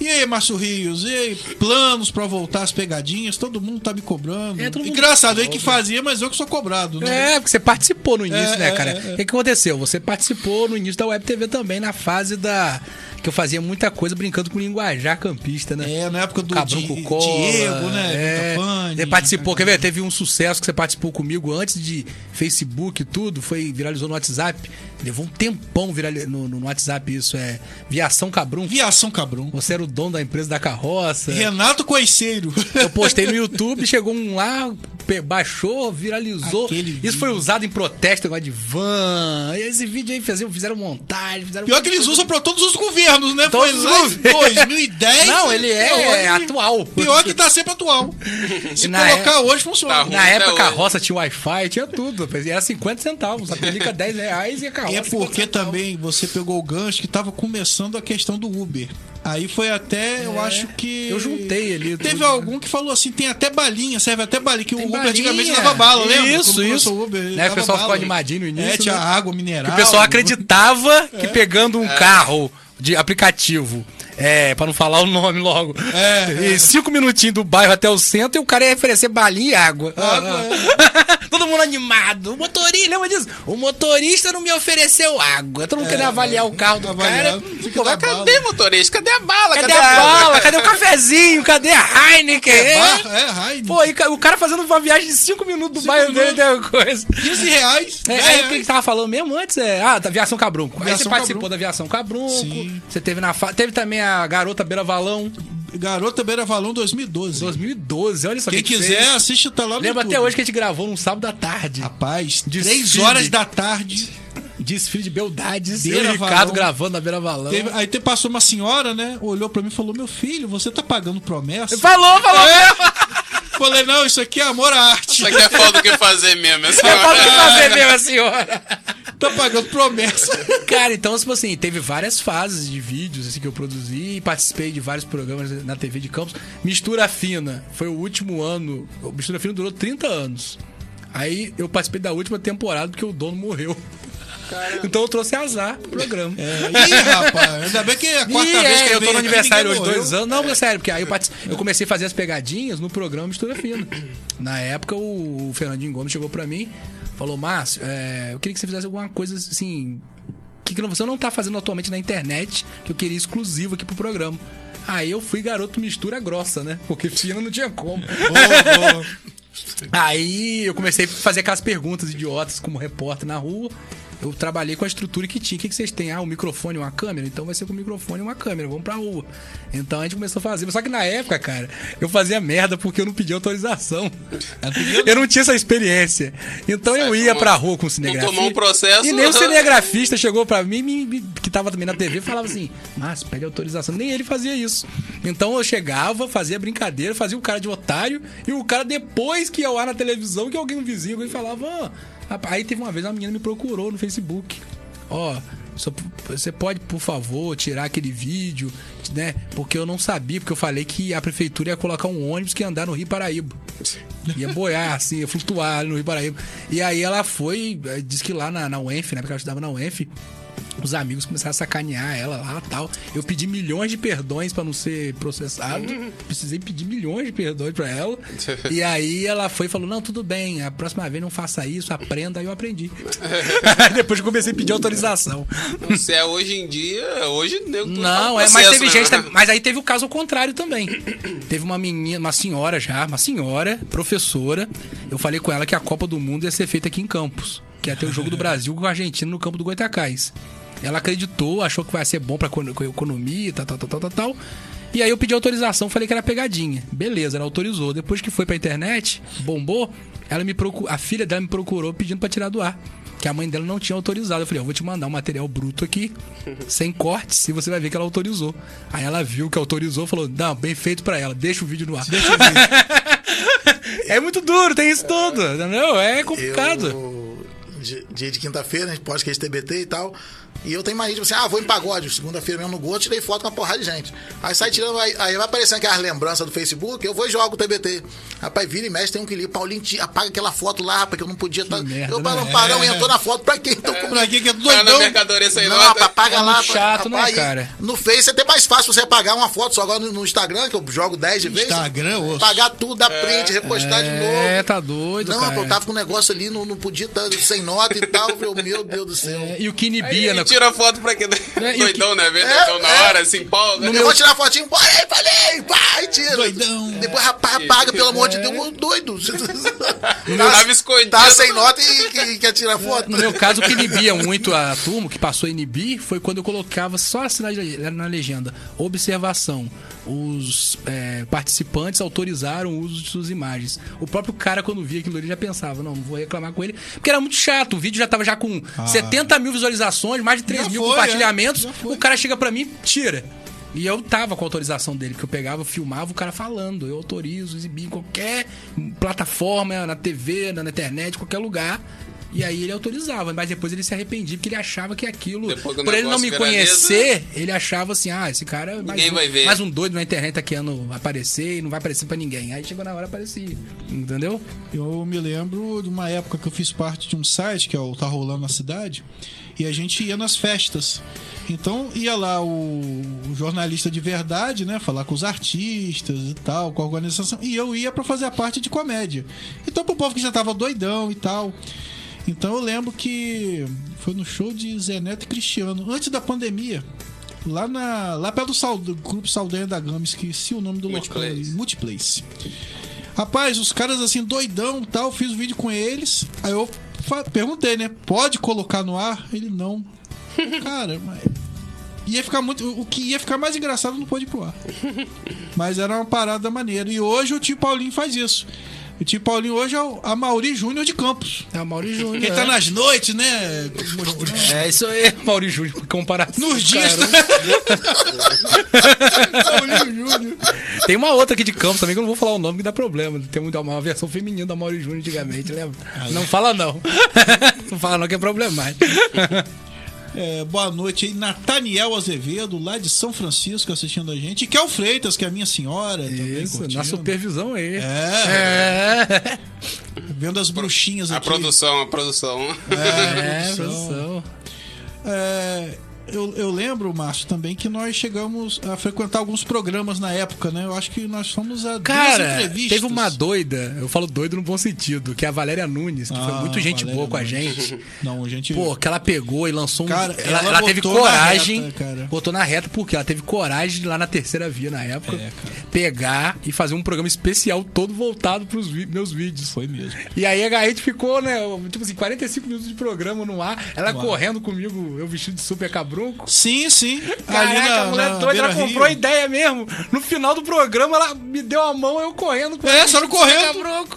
E aí, Márcio Rios, e aí, planos pra voltar às pegadinhas? Todo mundo tá me cobrando. É, Engraçado, aí que fazia, mas eu que sou cobrado, né? É, porque você participou no início, É, né, é, cara? é, é. O que, que aconteceu? Você participou no início da Web TV também, na fase da. Que eu fazia muita coisa brincando com linguajar campista, né? É, na época do Cabrão Di- cola, Diego, né? É, você participou, quer ver? Teve um sucesso que você participou comigo antes de Facebook e tudo, foi, viralizou no WhatsApp. Levou um tempão virali- no, no WhatsApp isso, é Viação Cabrum. Viação Cabrum. Você era o dono da empresa da carroça. Renato Coiceiro. Eu postei no YouTube, chegou um lá, baixou, viralizou. Aquele Isso vídeo. foi usado em protesto, negócio de van. Esse vídeo aí fizeram, fizeram montagem, fizeram. Pior que eles usam pra todos os governos, né? Todos Foi lá em governos. 2010. Não, ele é que- atual. Pior que tá sempre atual. Se na colocar hoje, funciona. Tá. Na época a carroça tinha Wi-Fi, tinha tudo. Era 50 centavos. A pelica 10 reais e a carroça. E é 50 porque também você pegou o gancho que tava começando a questão do Uber. Aí foi até, eu acho que. É, eu juntei ali Teve tudo. algum que falou assim: tem até balinha, serve até balinha. Que Tem o Uber balinha. antigamente dava bala, lembra? Isso, Quando isso. O, Uber, Né, o pessoal ficou bala. animadinho no início, É, tinha né? água mineral. Que o pessoal acreditava que pegando um carro de aplicativo, é, pra não falar o nome logo, É, e cinco minutinhos do bairro até o centro, e o cara ia oferecer balinha e água. Água, Todo mundo animado. O motorista, lembra disso? O motorista não me ofereceu água. Todo mundo querendo avaliar o carro do avaliar, cara. Pô, mas cadê. Cadê, motorista? Cadê a bala? cadê a bala? Cadê o cafezinho? Cadê a Heineken? É, É. é, Raid. Pô, e o cara fazendo uma viagem de cinco minutos do Cinco bairro dele, minutos. tem coisa. 15 reais. É, 10 aí o que a gente tava falando mesmo antes é. Ah, da Aviação Cabrunco. aí você participou Cabrunco. da Aviação Cabrunco. Sim. Você teve na. Teve também a Garota Beira Valão, Garota Beira Valão 2012. 2012. Olha só Quem que a quiser, fez. assiste, tá lá no Lembra até hoje que a gente gravou num sábado à tarde. Rapaz, Desfile. 3 horas da tarde. Desfile de beldades. Beira eu e o Ricardo Valão. gravando na Beira Valão. Teve- aí te passou uma senhora, né? Olhou pra mim e falou: Meu filho, você tá pagando promessa? Falou, falou. Falei, não, isso aqui é amor à arte. Isso aqui é falta do que fazer mesmo, essa Eu posso fazer mesmo, a senhora. Tá pagando promessa. Cara, então, tipo assim, teve várias fases de vídeos assim, que eu produzi e participei de vários programas na TV de Campos. Mistura Fina foi o último ano. Mistura Fina durou 30 anos. Aí eu participei da última temporada porque o dono morreu. Então eu trouxe azar pro programa. Ih, rapaz, ainda bem que é a quarta Ih, vez é, que eu tô no aniversário hoje, dois anos. Não, é sério, porque aí eu, partici- eu comecei a fazer as pegadinhas no programa Mistura Fina. Na época, o, Fernandinho Gomes chegou pra mim falou: Márcio, é, eu queria que você fizesse alguma coisa assim. Que, que você não tá fazendo atualmente na internet, que eu queria exclusivo aqui pro programa. Aí eu fui garoto mistura grossa, né? Porque fina não tinha como. Boa, boa. Aí eu comecei a fazer aquelas perguntas idiotas como repórter na rua. Eu trabalhei com a estrutura que tinha. O que, que vocês têm? Ah, um microfone e uma câmera? Então vai ser com um microfone e uma câmera. Vamos pra rua. Então a gente começou a fazer. Só que na época, cara, eu fazia merda porque eu não pedia autorização. Eu não tinha essa experiência. Então eu ia tomou- pra rua com o cinegrafista. tomou um processo, E nem o cinegrafista chegou pra mim, me- me- que tava também na TV, e falava assim: Mas pede autorização. Nem ele fazia isso. Então eu chegava, fazia brincadeira, fazia o cara de otário, e o cara depois que ia ao ar na televisão, que alguém um vizinho alguém falava: "Ah, rapaz." Aí teve uma vez uma menina me procurou no Facebook. Ó. só- Você pode, por favor, tirar aquele vídeo, né? Porque eu não sabia, porque eu falei que a prefeitura ia colocar um ônibus que ia andar no Rio Paraíba. Ia boiar, assim, ia flutuar no Rio Paraíba. E aí ela foi, eh, disse que lá na, na UENF, né? Porque ela estudava na UENF, os amigos começaram a sacanear ela lá tal. Eu pedi milhões de perdões pra não ser processado. Precisei pedir milhões de perdões pra ela. E aí ela foi e falou: Não, tudo bem, a próxima vez não faça isso, aprenda. Aí eu aprendi. Depois eu comecei a pedir autorização. Se é hoje em dia, hoje tudo Não, é, mas teve né? gente. Mas aí teve o caso ao contrário também. teve uma menina, uma senhora já, uma senhora, professora. Eu falei com ela que a Copa do Mundo ia ser feita aqui em Campos. Que ia ter o jogo do Brasil com a Argentina no campo do Goitacás. Ela acreditou, achou que vai ser bom pra economia, tal, tal, tal, tal, tal, tal. E aí eu pedi autorização, falei que era pegadinha. Beleza, ela autorizou. Depois que foi pra internet, bombou, ela me procu... a filha dela me procurou pedindo pra tirar do ar. Que a mãe dela não tinha autorizado. Eu falei, eu vou te mandar um material bruto aqui, sem cortes, e você vai ver que ela autorizou. Aí ela viu que autorizou, falou, não, bem feito pra ela, deixa o vídeo no ar. Deixa o vídeo. é muito duro, tem isso tudo, entendeu? É complicado. Eu de- dia de quinta-feira, a gente podcast TBT e tal. E eu tenho mania, tipo assim, ah, vou em pagode, segunda-feira mesmo no gol, tirei foto com uma porrada de gente. Aí sai tirando, aí, aí vai aparecendo aquelas lembranças do Facebook, eu vou e jogo o TBT. Rapaz, vira e mexe, tem um que liga, Paulinho, apaga aquela foto lá, rapaz, que eu não podia estar. merda, eu né? parão, parão, entrou na foto, pra quê? Então, como Pra quê que é Tá doidão? não, nota. rapaz, apaga É lá. chato, né, rapaz, cara? No Face é até mais fácil você apagar uma foto só agora no, no Instagram, que eu jogo 10 de vez. Instagram, osso. Apagar tudo, dar print, repostar de novo. É, tá doido, Não, cara. eu tava com um negócio ali, não, não podia estar sem nota e tal. Eu falei, meu Deus do céu. É, e o que Aí inibia, ele né? tira foto pra quê? É, e o Doidão, né? Vê É, doidão na é. hora, se empolga. Eu vou tirar fotinho, bora aí, falei, vai, tira. Doidão. Depois rapaz, apaga, pelo amor de Deus, doido. Tava escondido. Tá sem nota e que- quer tirar foto. No meu caso, o que inibia muito a turma, que passou a inibir, foi quando eu colocava só assim na, na legenda: observação. Os é, participantes autorizaram o uso de suas imagens. O próprio cara, quando via aquilo ali, já pensava: não, não vou reclamar com ele, porque era muito chato. O vídeo já tava já com 70 mil visualizações, mais de 3 Já mil foi, compartilhamentos. é, o cara chega pra mim, tira. E eu tava com a autorização dele, que eu pegava, filmava o cara falando. Eu autorizo, exibir em qualquer plataforma, na TV, na internet, qualquer lugar. E aí ele autorizava, mas depois ele se arrependia, porque ele achava que aquilo. Por ele não me conhecer, ele achava assim: ah, esse cara é mais, Ninguém um, vai ver. mais um doido na internet tá querendo aparecer e não vai aparecer pra ninguém. Aí chegou na hora aparecia. Entendeu? Eu me lembro de uma época que eu fiz parte de um site, que é o Tá Rolando na Cidade, e a gente ia nas festas. Então ia lá o, o jornalista de verdade, né? Falar com os artistas e tal, com a organização. E eu ia pra fazer a parte de comédia. Então pro povo que já tava doidão e tal. Então eu lembro que foi no show de Zé Neto e Cristiano, antes da pandemia. Lá, na, lá perto do, Sal- do Grupo Saldanha da Gama, esqueci o nome do local ali. Multiplace. Multiplace. Rapaz, os caras assim, doidão e tal, fiz o vídeo com eles. Aí eu perguntei, né? Pode colocar no ar? Ele não. Cara, mas. Ia ficar muito. O que ia ficar mais engraçado não pôde ir pro ar. Mas era uma parada maneira. E hoje o tio Paulinho faz isso. O tio Paulinho hoje é o a Mauri Júnior de Campos. É o Mauri Júnior. Quem tá é. nas noites, né? É isso aí, Mauri Júnior, comparação. Nos dias. Paulinho Júnior. Tem uma outra aqui de Campos também que eu não vou falar o nome que dá problema. Tem uma, uma versão feminina da Mauri Júnior antigamente, lembra? Não fala não. não fala não que é problemático. É, boa noite aí, Nathaniel Azevedo, lá de São Francisco, assistindo a gente. E Kel Freitas, que é a minha senhora. também Isso, curtindo. na supervisão aí. É, É, vendo as bruxinhas A aqui. produção, a produção. É, é produção. produção. É, eu, eu lembro, Márcio, também que nós chegamos a frequentar alguns programas na época, né? Eu acho que nós fomos a duas Cara, entrevistas. teve uma doida, eu falo doido no bom sentido, que é a Valéria Nunes, que foi Ah, muito gente Valéria boa com a gente. Não, gente. Pô, que ela pegou e lançou um. Cara, ela, ela ela teve botou na coragem. reta, cara. botou na reta, porque ela teve coragem de ir lá na terceira via na época. É, pegar e fazer um programa especial todo voltado pros vi- meus vídeos. Foi mesmo. E aí a gente ficou, né? Tipo assim, 45 minutos de programa no ar. Ela correndo comigo, eu vestido de super cabrunco. Sim, sim. Caraca, a mulher doida, ela comprou a ideia mesmo. No final do programa, ela me deu a mão, eu correndo com É, vestido de correndo.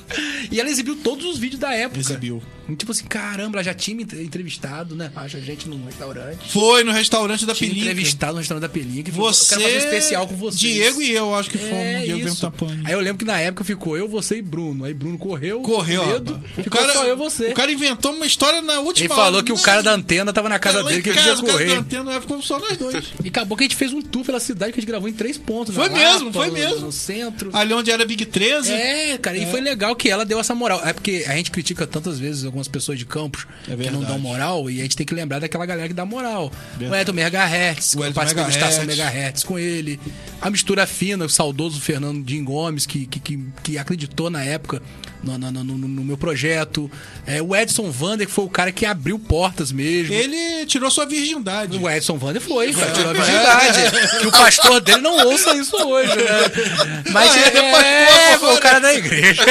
E ela exibiu todos os vídeos da época. Exibiu. Tipo assim, caramba, ela já tinha me entre- entrevistado, né? Acha a gente num restaurante. Foi no restaurante da Tinha Pelinca. entrevistado no restaurante da falou, Você, eu quero fazer um especial com vocês. Diego e eu, acho que fomos É, dia isso. Aí eu lembro que na época ficou eu, você e Bruno. Aí Bruno correu. Correu, medo, rapaz. Ficou só eu e você. O cara inventou uma história na última Ele falou hora. que o cara da antena tava na casa dele que ele casa, podia o cara da correr. antena, ficou só nós dois. E acabou que a gente fez um tour pela cidade que a gente gravou em três pontos. Foi mesmo, Lapa, foi mesmo. No centro. Ali onde era Big 13. É, cara, e foi legal que ela deu essa moral. É porque a gente critica tantas vezes algumas pessoas de campos É que não dão moral e a gente tem que lembrar daquela galera que dá moral. O Verdade. Elton Megahertz, O eu Elton participei do Megahertz. Estação Megahertz com ele. A mistura fina, o saudoso Fernando Jim Gomes, que, que, que, que acreditou na época no, no, no- no- meu projeto. É, o Edson Vander, que foi o cara que abriu portas mesmo. Ele tirou sua virgindade. O Edson Vander foi, foi tirou a virgindade. Que o pastor dele não ouça isso hoje, né? Mas Ah, é, ele é pastor é, foi o cara da igreja.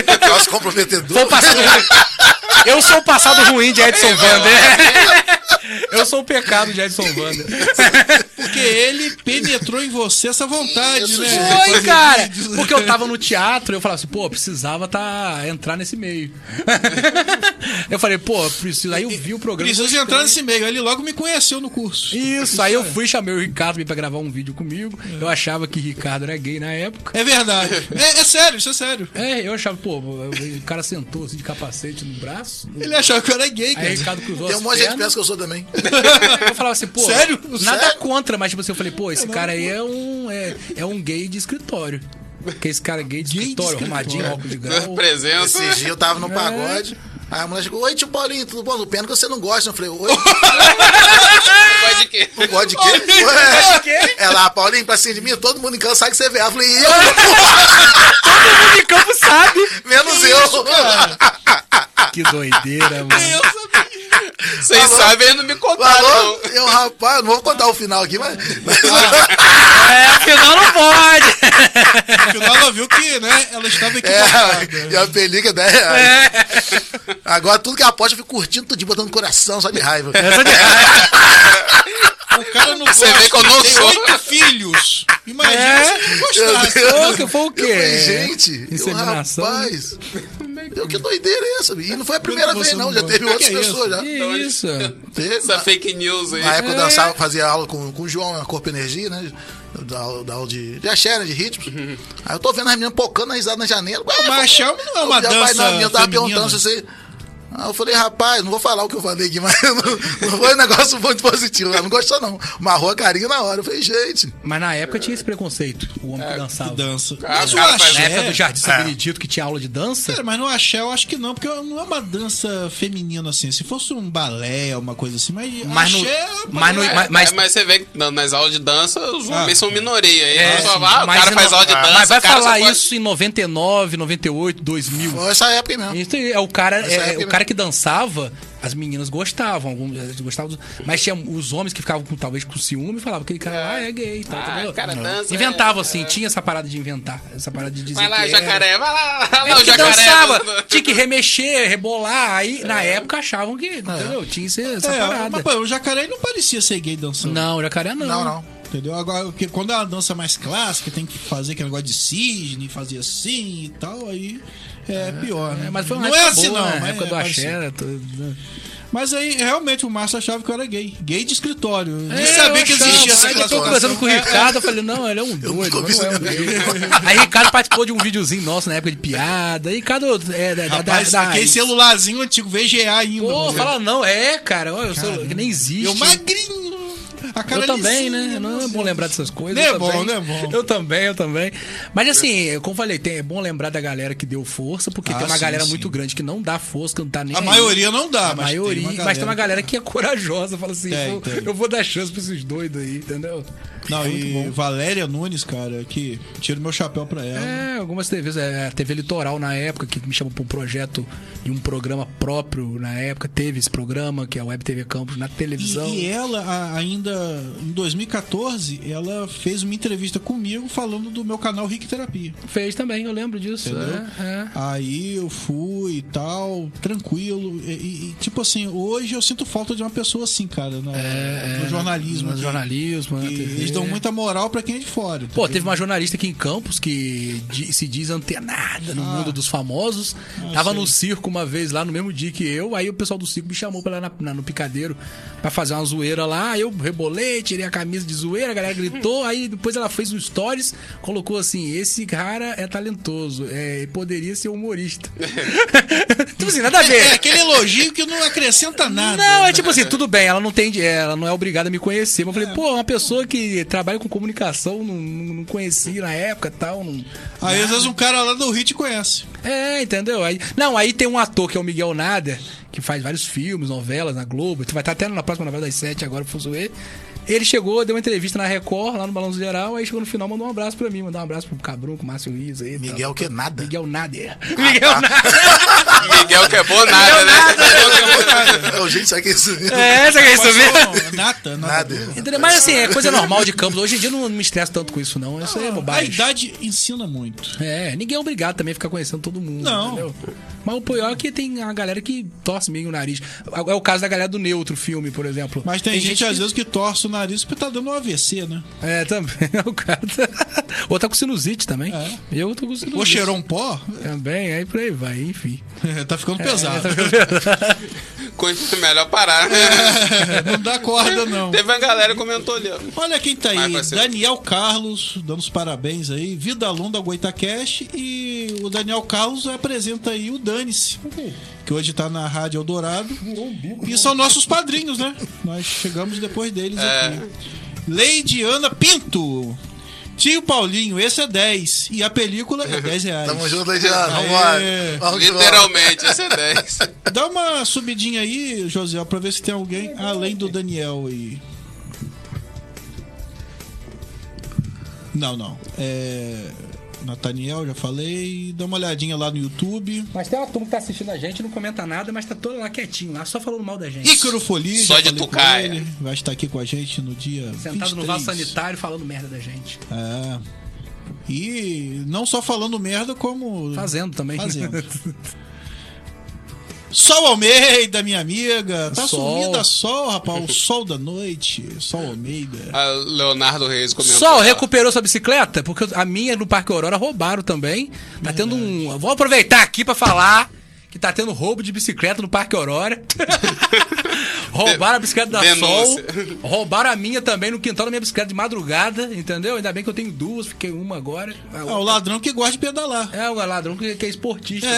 Comprometedor. Foi passado Eu sou o passado ruim de Edson Vander. Eu sou o pecado de Edson Vander. Porque ele penetrou em você essa vontade, né? Foi, cara. vídeos. Porque eu tava no teatro, eu falava assim, pô, precisava tá, entrar nesse meio. Eu falei, pô, preciso. Aí eu vi o programa. Preciso entrar nesse meio. Ele logo me conheceu no curso. Isso, aí eu fui, chamei o Ricardo pra gravar um vídeo comigo. Eu achava que Ricardo era gay na época. É verdade. É, é sério, isso é sério. É, eu achava, pô, o cara sentou assim de capacete no braço. Ele achava que eu era gay, Aí cara. o Ricardo cruzou Tem um as monte de gente que pensa que eu sou também. Eu falava assim, pô. Sério? Nada Sério? contra, mas tipo assim, eu falei, pô, esse cara aí é um, é, é um gay de escritório. Porque esse cara é gay de Gay de escritório, escritório. arrumadinho, óculos de grau. Presença. Esse dia eu tava É. no pagode. Aí a mulher chegou, oi tio Paulinho, tudo bom? No pena que você não gosta. Eu falei, oi, Pode que. não gosta de quê? Ué, Ela, Paulinho, pra cima de mim, todo mundo em casa sabe que você é viado. Eu falei, e eu? Todo mundo em campo sabe. Menos eu. Que doideira, mano. Vocês Falou. sabem, eles não me contaram, Falou, não. eu, rapaz, não vou contar o final aqui, mas. mas- É, afinal não pode. No final ela viu que, né, ela estava equivocada. É, e a película é 10 reais. Agora tudo que aposta eu fico curtindo tudo, botando coração, só de raiva. O cara não Você gosta, vê que eu não tem sou. oito filhos. Imagina É. se não gostasse. Foi o quê? Eu falei, gente, eu, Inseminação. rapaz, eu, que doideira é essa? E não foi a primeira Como vez, não. não Já teve outras Que é pessoas já. Que isso? Teve, Essa na, fake news aí. na época eu dançava, fazia aula com, com o João, na Corpo Energia, né? Da, aula- da aula de, de axé, né? De ritmos. Aí eu tô vendo as meninas pocando a risada na janela. Ué, Mas axé não é uma o rapaz dança na minha tava perguntando se você. Aí eu falei, rapaz, não vou falar o que eu falei aqui, mas não, não foi um negócio muito positivo. Ela não gostou, não. Marrou a carinha na hora. Eu falei, gente. Mas na época tinha esse preconceito, o homem que dançava. Dança. Ah, Mas o o cara faz- Na época axé... do Jardim São Benedito, que tinha aula de dança, Cara, mas no axé eu acho que não, porque não é uma dança feminina assim. Se fosse um balé, uma coisa assim, mas, Mas no- axé... mas no- é- mas- Mas, mas você vê que na- nas aulas de dança, os homens Ah. são minoria. Aí É, ah, o cara faz aula de dança. mas vai falar pode- isso em 99, 98, 2000. Foi essa época aí mesmo. Isso aí, é o cara, é, época o cara que dançava, as meninas gostavam, alguns gostavam, dos- mas tinha os homens que ficavam com, talvez com ciúme e falavam que aquele cara lá é gay, tá, Ah, entendeu? o cara dança. Inventava é, assim, tinha essa parada de inventar, essa parada de dizer Vai lá, que era. jacaré, vai lá, vai É lá, o que jacaré. dançava, tinha que remexer, rebolar, aí na época achavam que, entendeu? Tinha esse- essa É, parada. mas pô, o jacaré não parecia ser gay dançando. Não, jacaré não. Não, não. Entendeu? Agora, porque quando é uma dança mais clássica, tem que fazer aquele negócio de cisne, fazer assim e tal, aí é, pior, né? É, mas foi uma não é época assim, boa, não. né? Mas, época é do axé, era tudo, né? mas aí, realmente, o Márcio achava que eu era gay. Gay de escritório. Nem É, sabia eu que achava. existia essa Aí depois classificação. conversando com o Ricardo, eu falei, não, ele é um doido, não é um gay. Aí Ricardo participou de um videozinho nosso na época de piada. Aí Ricardo é da, Rapaz, da, da aquele celularzinho antigo, VGA ainda. Pô, mano. fala não, é, cara, olha, eu sou, que nem existe. Eu magrinho. Eu também, né? Não é bom lembrar dessas coisas. Não é bom, não é bom. Eu também, eu também. Mas assim, como eu falei, tem- é bom lembrar da galera que deu força, porque Ah, tem uma sim, galera sim. muito grande que não dá força, que não tá nem A aí. maioria não dá, A mas maioria, tem uma mas tem uma galera que é corajosa, fala assim, Tem, "Pô, tem. eu vou dar chance pra esses doidos aí, entendeu? Não, É e. Valéria Nunes, cara, que tiro meu chapéu pra ela. É, algumas TVs, é, a TV Litoral na época, que me chamou pra um projeto e um programa próprio na época, teve esse programa, que é a Web TV Campos, na televisão. E, e ela, a- ainda em 2014, ela fez uma entrevista comigo falando do meu canal Rick Terapia. Fez também, eu lembro disso. É, é. Aí eu fui e tal, tranquilo. E, e- tipo assim, hoje eu sinto falta de uma pessoa assim, cara, na- no jornalismo. É, No jornalismo, na E TV. eles dão muita moral pra quem é de fora. Pô, entendeu? teve uma jornalista aqui em Campos que se diz antenada no Ah. mundo dos famosos. Ah, Tava sei. no circo uma vez lá, no mesmo dia que eu. Aí o pessoal do circo me chamou pra lá na- na- no picadeiro pra fazer uma zoeira lá. Aí eu rebolei, tirei a camisa de zoeira, a galera gritou. Aí depois ela fez um stories, colocou assim: Esse cara é talentoso, é, poderia ser humorista. tipo assim, nada a ver. É aquele elogio que não acrescenta nada. Não, é tipo assim, tudo bem, ela não tem, ela não é obrigada a me conhecer. Mas eu falei, pô, uma pessoa que trabalha com comunicação, não, não, conhecia na época e tal. Não... Aí às vezes um cara lá do Hit conhece. É, entendeu? Aí, não, aí tem um ator que é o Miguel Nader, que faz vários filmes, novelas na Globo. Vai estar até na próxima novela das sete agora, Fuzuê. Ele chegou, deu uma entrevista na Record, lá no Balanço Geral, aí chegou no final, mandou um abraço pra mim, mandou um abraço pro Cabrão, com o Márcio Rios aí. e tal. Miguel que nada. Miguel Nader. Ah, Miguel tá. Nader. Miguel que é bom nada, né? Gente, sabe que é isso? É, você quer isso mesmo? Não, nada, nada. Nada. Entendeu? Mas assim, é coisa normal de Campos. Hoje em dia eu não me estresso tanto com isso, não. Isso aí é A bobagem. idade ensina muito. É, ninguém é obrigado também a ficar conhecendo todo mundo. Não. Entendeu? Mas o pior é que tem a galera que torce meio o nariz. É o caso da galera do Neutro filme, por exemplo. Mas tem, gente, que- às vezes que torce o nariz porque tá dando um AVC, né? É, também. O cara tá... Ou tá com sinusite também. É. Eu tô com sinusite. Ou cheirou um pó, Também, aí por aí vai, enfim. tá ficando pesado. Com isso é melhor parar. né? não dá corda, não. Teve uma galera que comentou ali. Olha quem tá aí. Daniel Carlos, dando os parabéns aí, Vida Longa Goitacast e o Daniel Carlos apresenta aí o Dane-se, que hoje tá na Rádio Eldorado. E são nossos padrinhos, né? Nós chegamos depois deles aqui. Lady Ana Pinto. Tio Paulinho, esse é 10. E a película é 10 reais. Tamo junto, que vamos. Literalmente, esse é 10. Dá uma subidinha aí, José, pra ver se tem alguém além do Daniel aí. Não, não. É. Nathaniel, já falei. Dá uma olhadinha lá no YouTube. Mas tem uma turma que tá assistindo a gente, não comenta nada, mas tá toda lá quietinho, lá só falando mal da gente. Ícaro Folia, Só de tucaia. ele, Vai estar aqui com a gente no dia. Sentado no 23. vaso sanitário falando merda da gente. É. E não só falando merda, como. Fazendo também. Fazendo. Sol Almeida, minha amiga. Tá Sol. sumida Sol, rapaz. O sol da noite. Sol Almeida. A Leonardo Reis comentou. Sol, recuperou sua bicicleta? Porque a minha no Parque Aurora roubaram também. Tá tendo um. Vou aproveitar aqui pra falar que tá tendo roubo de bicicleta no Parque Aurora. roubaram a bicicleta da Sol. Denúncia. Roubaram a minha também no quintal da minha bicicleta de madrugada, entendeu? Ainda bem que eu tenho duas, fiquei uma agora. É o ladrão que gosta de pedalar. É o ladrão que, que é esportista.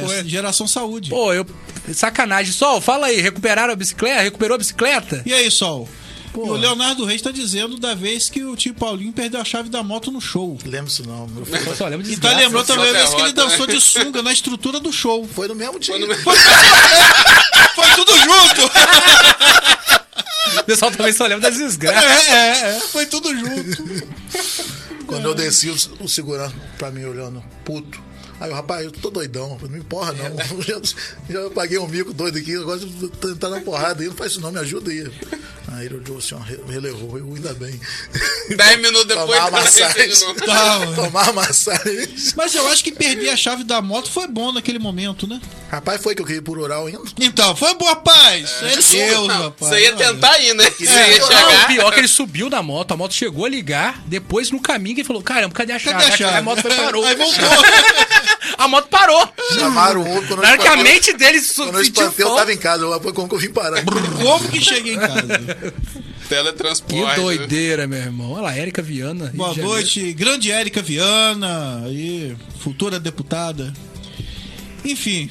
gosta de É, geração saúde. Pô, eu. Sacanagem. Sol, fala aí, recuperaram a bicicleta? Recuperou a bicicleta? E aí, Sol? Pô. E o Leonardo Reis tá dizendo da vez que o tio Paulinho perdeu a chave da moto no show. Lembro isso não. meu filho. Eu só lembro de E tá lembrou também a vez que ele dançou de sunga na estrutura do show. Foi no mesmo dia. Foi tudo junto! O pessoal também só lembra das É, desgraças. é, é, foi tudo junto. Quando eu desci, o, o segurança pra mim olhando, puto. Aí o rapaz, eu tô doidão, não me porra não. Já, já paguei um mico doido aqui, agora tô tá na porrada aí, não faz isso não, me ajuda aí. Aí ele olhou assim, relevou, eu ainda bem. 10 minutos depois, Tomar massagem. de novo. Tá, mano. Tomar massagem. Mas eu acho que perder a chave da moto foi bom naquele momento, né? Rapaz, foi que eu queria ir por oral ainda. Então, foi bom, rapaz. É, Deus, Não, rapaz. Você ia tentar ir, né? Você ia Não, chegar. pior que ele subiu da moto, a moto chegou a ligar, depois no caminho ele falou, caramba, cadê a chave? Cadê a chave? A moto parou. Aí voltou. a moto parou. Chamaram o outro Na hora que a mente dele Quando eu espantei, eu tava em casa. Eu, como que eu vim parar? Como que cheguei em casa? Teletransporte. Que doideira, meu irmão. Olha lá, Érica Viana. Boa noite, grande Érica Viana, aí, futura deputada. Enfim,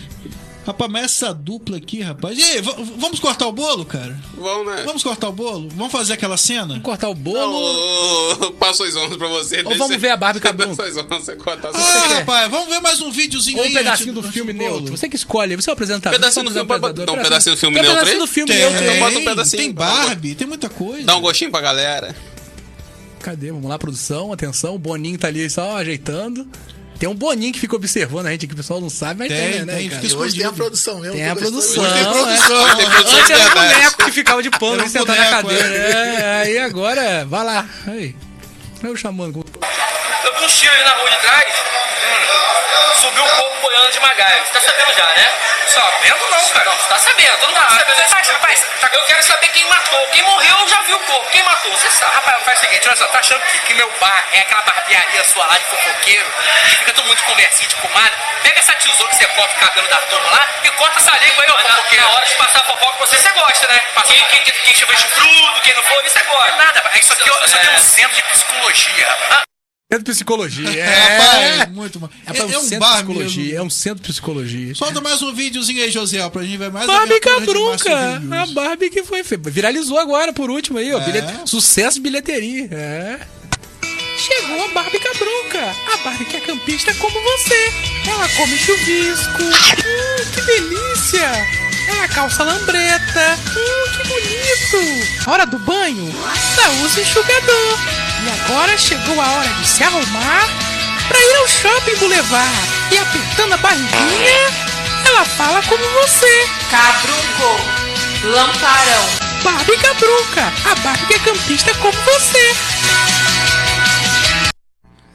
rapaz, mas essa dupla aqui, rapaz. E aí, vamos cortar o bolo, cara? Vamos, né? Vamos cortar o bolo? Vamos fazer aquela cena? Vamos cortar o bolo. Ô, Passo as honras pra você. Ou vamos ver a Barbie honras, você corta as Ah, quer? rapaz, vamos ver mais um videozinho Ou um pedacinho do filme neutro. Você que escolhe. Você é o apresentador. Pedacinho do é filme, dá um pedacinho do filme Tem um neutro pedacinho aí? do filme Tem, neutro. Então bota um pedacinho. tem Barbie, tem muita coisa. Dá um gostinho pra galera. Cadê? Vamos lá, produção. Atenção. O Boninho tá ali só ajeitando. Tem um Boninho que fica observando a gente aqui, o pessoal não sabe, mas tem, Tem, né, tem, cara? E hoje tem a produção mesmo. Tem a produção. Hoje tem é. produção. Tem produção Antes era o verdade. boneco que ficava de pano e um sentado na cadeira. é. É, aí agora, vai lá. Aí. Eu chamando. Eu vi um tiro ali na rua de trás, hum, subiu um corpo boiando de Magaio. Você tá sabendo já, né? Sabendo não, cara. Não, você tá sabendo, todo mundo tá sabendo. Você rapaz, tá- eu quero saber quem matou. Quem morreu, eu já vi o corpo. Quem matou, você sabe. Rapaz, faz o seguinte, olha só, tá achando que, que meu bar é aquela barbearia sua lá de fofoqueiro, que fica todo mundo de conversinha de comadre? Pega essa tesoura que você corta o cabelo da turma lá e corta essa língua aí, ó, fofoqueiro. Na hora de passar fofoca com você, você gosta, né? Passar quem, quem, quem, quem chama chifrudo, quem não for, isso você gosta. Nada. Isso aqui, isso aqui é um centro de psicologia, rapaz. Centro de psicologia. Rapaz, É. muito mal. É, É, um é um centro de psicologia. mesmo. É um centro de psicologia. Solta mais um videozinho aí, José, pra gente ver mais Barbie Cabrunca. A. Barbie que foi. Viralizou agora, por último aí, ó. É. Bilhete- sucesso de bilheteria. É. Chegou a Barbie Cabrunca. A Barbie que é campista como você. Ela come chuvisco. Hum, que delícia. Ela calça lambreta. Hum, que bonito. Hora do banho? Usa enxugador. E agora chegou a hora de se arrumar pra ir ao shopping Boulevard. E apertando a barriguinha, ela fala como você. Cabrunco, lamparão. Barbie Cabrunca, a Barbie é campista como você.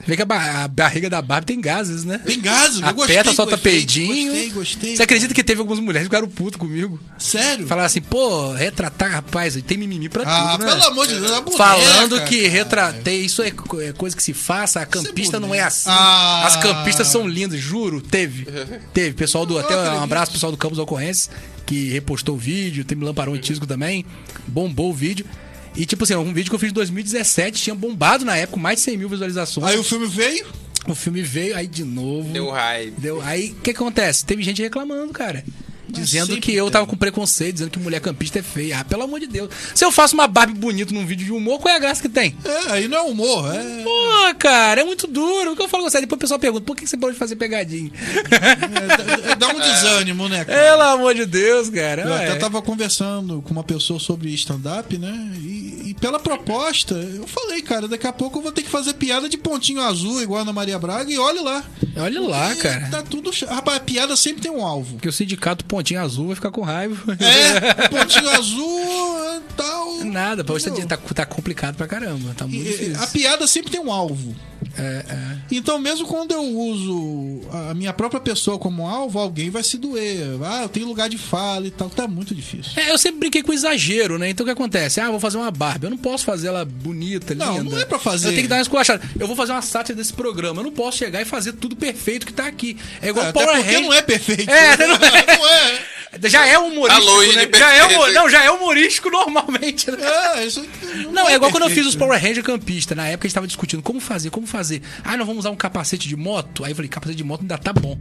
Vê que a, ba- a barriga da Barbie tem gases, né? Tem gases, eu gostei. Aperta, solta gostei, peidinho. Gostei, gostei. Você acredita que teve algumas mulheres que ficaram puto comigo? Sério? Falaram assim, pô, retratar, rapaz, tem mimimi pra Ah, tudo, né? pelo amor de Deus, é boneca, Falando que cara. retratei, isso é, é coisa que se faça, a campista não é assim. Ah. As campistas são lindas, juro, teve. Teve, pessoal do, até um abraço pro pessoal do Campos Ocorrência, que repostou o vídeo, tem Lamparão e Tisco também, bombou o vídeo. E tipo assim, um vídeo que eu fiz em 2017, tinha bombado na época, mais de 100 mil visualizações. Aí o filme veio. O filme veio, aí de novo. Deu hype. Deu, aí o que acontece? Teve gente reclamando, cara. Dizendo que eu tem. tava com preconceito, dizendo que mulher campista é feia. Ah, pelo amor de Deus. Se eu faço uma Barbie bonita num vídeo de humor, qual é a graça que tem? É, aí não é humor, é. Pô, cara, é muito duro. O que eu falo com você? Depois o pessoal pergunta, por que você pode fazer pegadinha? é, dá- dá um desânimo, né, cara? Pelo amor de Deus, cara. Eu até É. tava conversando com uma pessoa sobre stand-up, né? E pela proposta, eu falei, cara, daqui a pouco eu vou ter que fazer piada de pontinho azul, igual a Ana Maria Braga, e olha lá. Olha lá, cara. Tá tudo. Rapaz, a piada sempre tem um alvo. Porque o sindicato Pontinho Azul vai ficar com raiva. É, pontinho azul tal. Nada, pra hoje tá, tá, complicado pra caramba. Tá muito E- difícil. A piada sempre tem um alvo. É, é. Então, mesmo quando eu uso a minha própria pessoa como alvo, alguém vai se doer. Ah, eu tenho lugar de fala e tal. Tá muito difícil. É, eu sempre brinquei com exagero, né? Então o que acontece? Ah, vou fazer uma Barbie. Eu não posso fazer ela bonita, Não, linda. não é pra fazer. Eu tenho que dar uma esculachada. Eu vou fazer uma sátira desse programa. Eu não posso chegar e fazer tudo perfeito que tá aqui. É igual É, até Power porque Rangers. não é perfeito. É, não é. Não é. Já é humorístico, longe né? de Já é humor... Não, já é humorístico normalmente, né? É, isso Não, é igual quando eu fiz os Power Ranger campista. Na época a gente tava discutindo como fazer, como fazer. Ah, nós vamos usar um capacete de moto? Aí eu falei, capacete de moto ainda tá bom.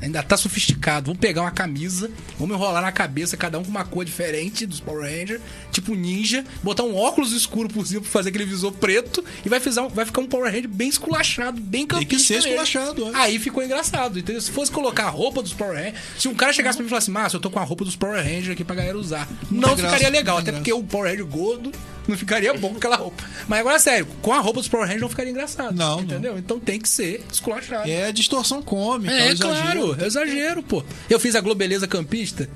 Ainda tá sofisticado. Vamos pegar uma camisa, vamos enrolar na cabeça, cada um com uma cor diferente dos Power Ranger, tipo ninja, botar um óculos escuro por cima pra fazer aquele visor preto e vai, fizer um- vai ficar um Power Ranger bem esculachado, bem Tem campista. que ser esculachado, é. Aí ficou engraçado, entendeu? Se fosse colocar a roupa dos Power Rangers, se um cara chegasse pra mim e falasse, Márcio, eu tô com a roupa dos Power Rangers aqui pra galera usar. Não, tem ficaria graça, legal, não até tem porque o Power Ranger gordo não ficaria bom com aquela roupa. Mas agora, sério, com a roupa dos Power Rangers não ficaria engraçado. Não, não. Entendeu? Então tem que ser esculachado. É distorção cômica, É, é, exagero. claro, é exagero, pô. Eu fiz a Globeleza campista.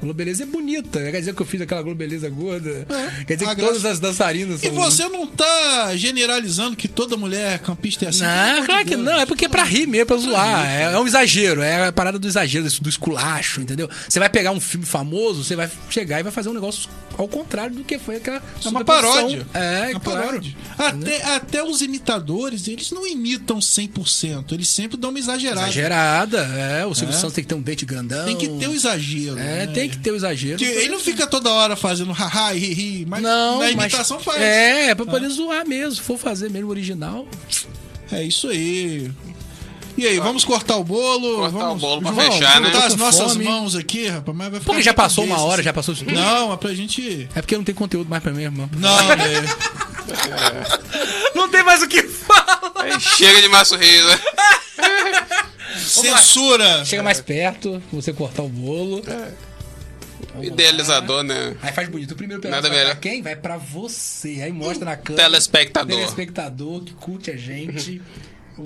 Globeleza é bonita. Quer dizer que eu fiz aquela Globeleza gorda. Quer dizer a que graça- todas as dançarinas E são. você não tá generalizando que toda mulher campista é assim? Não, claro que não, é porque é pra rir mesmo, pra zoar. É, é um exagero, é a parada do exagero, do esculacho, entendeu? Você vai pegar um filme famoso, você vai chegar e vai fazer um negócio ao contrário do que foi aquela. É uma paródia. É, uma claro. paródia. Até, até os imitadores, eles não imitam 100%. Eles sempre dão uma exagerada. Exagerada, é. O Silvio É. Santos tem que ter um dente grandão. Tem que ter o exagero. É, né? tem que ter o exagero. Que Ele não fica toda hora fazendo haha e ri, mas Não, na mas- imitação faz. É, é pra poder zoar mesmo. Se for fazer mesmo original. É isso aí. E aí, vamos cortar o bolo? Cortar vamos, o bolo pra João, fechar, né? as nossas fome. mãos aqui, rapaz, mas vai ficar Porque já passou uma hora, já passou tudo. Não, é pra gente. É porque não tem conteúdo mais pra mim, irmão. Não, né? Não tem mais o que falar. Chega de Reis, né? Censura! Chega mais perto, você cortar o bolo. Idealizador, né? Aí faz bonito. O primeiro pedaço Nada vai melhor. pra quem? Vai pra você. Aí mostra na câmera. Telespectador. Telespectador que curte a gente.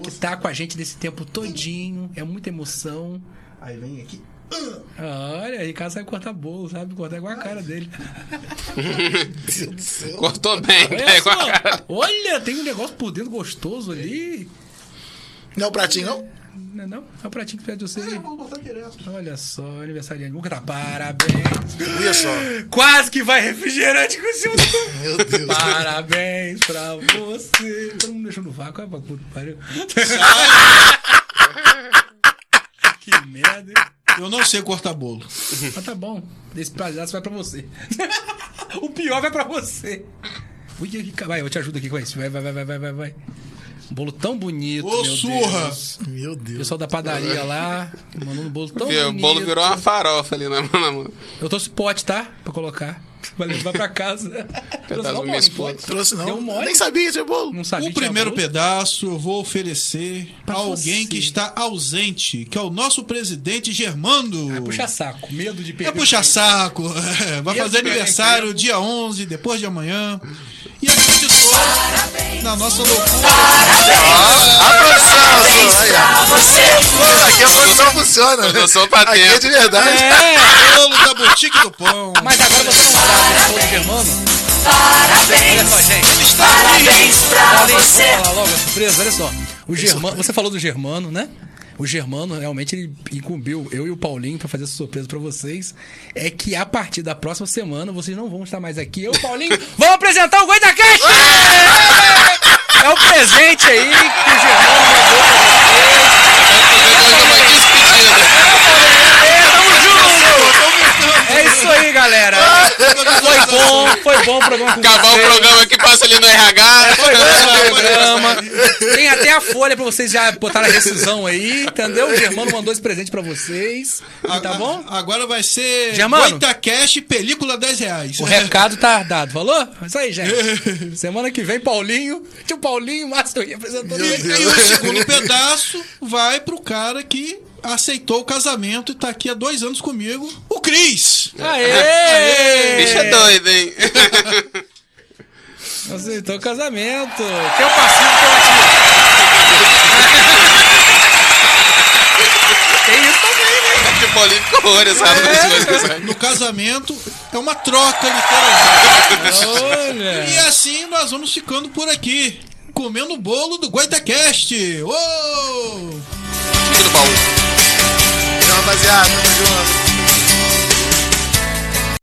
que tá com a gente desse tempo todinho. É muita emoção. Aí vem aqui. Olha, aí Ricardo sabe cortar bolo, sabe? Cortar igual a cara dele. Cortou bem, Olha, né? Com só. Olha, tem um negócio por dentro gostoso ali. Não é o pratinho, não? Não é não? É o pratinho que pede você. Vamos botar direto. Olha só, aniversariante. Vamos cantar parabéns. Olha só. Quase que vai refrigerante com esse Meu Deus. Parabéns pra você. Todo mundo deixou no vácuo. Puta que pariu. que merda. hein? Eu não sei cortar bolo. Mas tá bom. Esse pedaço vai pra você. o pior vai pra você. Vai, eu te ajudo aqui com isso. Vai, vai, vai, vai, vai, vai. Um bolo tão bonito. Ô, meu surra! Deus. Meu O Deus. pessoal da padaria lá, mandando um bolo tão Viu? O bonito. bolo virou uma farofa ali na mão. na mão. Eu trouxe pote, tá? Pra colocar. Pra levar pra casa. Trouxe não, pote. Trouxe não. Um mole. Nem sabia esse bolo. Não sabia O tinha primeiro bolo. pedaço eu vou oferecer Pra a alguém você. que está ausente, que é o nosso presidente Germando. É puxa saco. Medo de perder. É puxa saco. é, Vai Medo fazer aniversário dia 11, depois de amanhã. E acreditou na nossa loucura. A produção! Aí, ó. Aqui a produção funciona. Produção pra Aqui é de verdade. É, Bolo da Boutique do Pão. mas agora você não sabe, né? Todo germano. Olha só, gente. Parabéns pra Paulinho, você. Falar logo a surpresa, olha só. O Germano, você falou do Germano, né? O Germano realmente ele incumbiu eu e o Paulinho pra fazer essa surpresa pra vocês. É que a partir da próxima semana vocês não vão estar mais aqui. Eu e o Paulinho vamos apresentar o Goita Cash! É o presente aí que o Germano mandou pra vocês. É, tamo junto! É isso aí, galera. Foi bom, foi bom o programa com Acabar o programa que passa ali no RH. Foi bom o programa. Tem até a folha pra vocês já botarem a rescisão aí, entendeu? O Germano mandou esse presente pra vocês. A- Tá bom? Agora vai ser Germano. Goitacast, película 10 reais. O recado tá dado, falou? É Isso aí, gente. Semana que vem, Paulinho. Tio Paulinho, Márcio representando E, e o segundo pedaço vai pro cara que aceitou o casamento e tá aqui há dois anos comigo, o Cris. Aê! Bicho é doido, hein? Aceitou o casamento. Tem o passivo pela Tem isso também, né? Paulinho ficou horrorizado com as coisas. No casamento é uma troca, literalmente. Olha. E assim nós vamos ficando por aqui, comendo o bolo do Goitacast. Uou! Tudo bom. Rapaziada, tamo junto.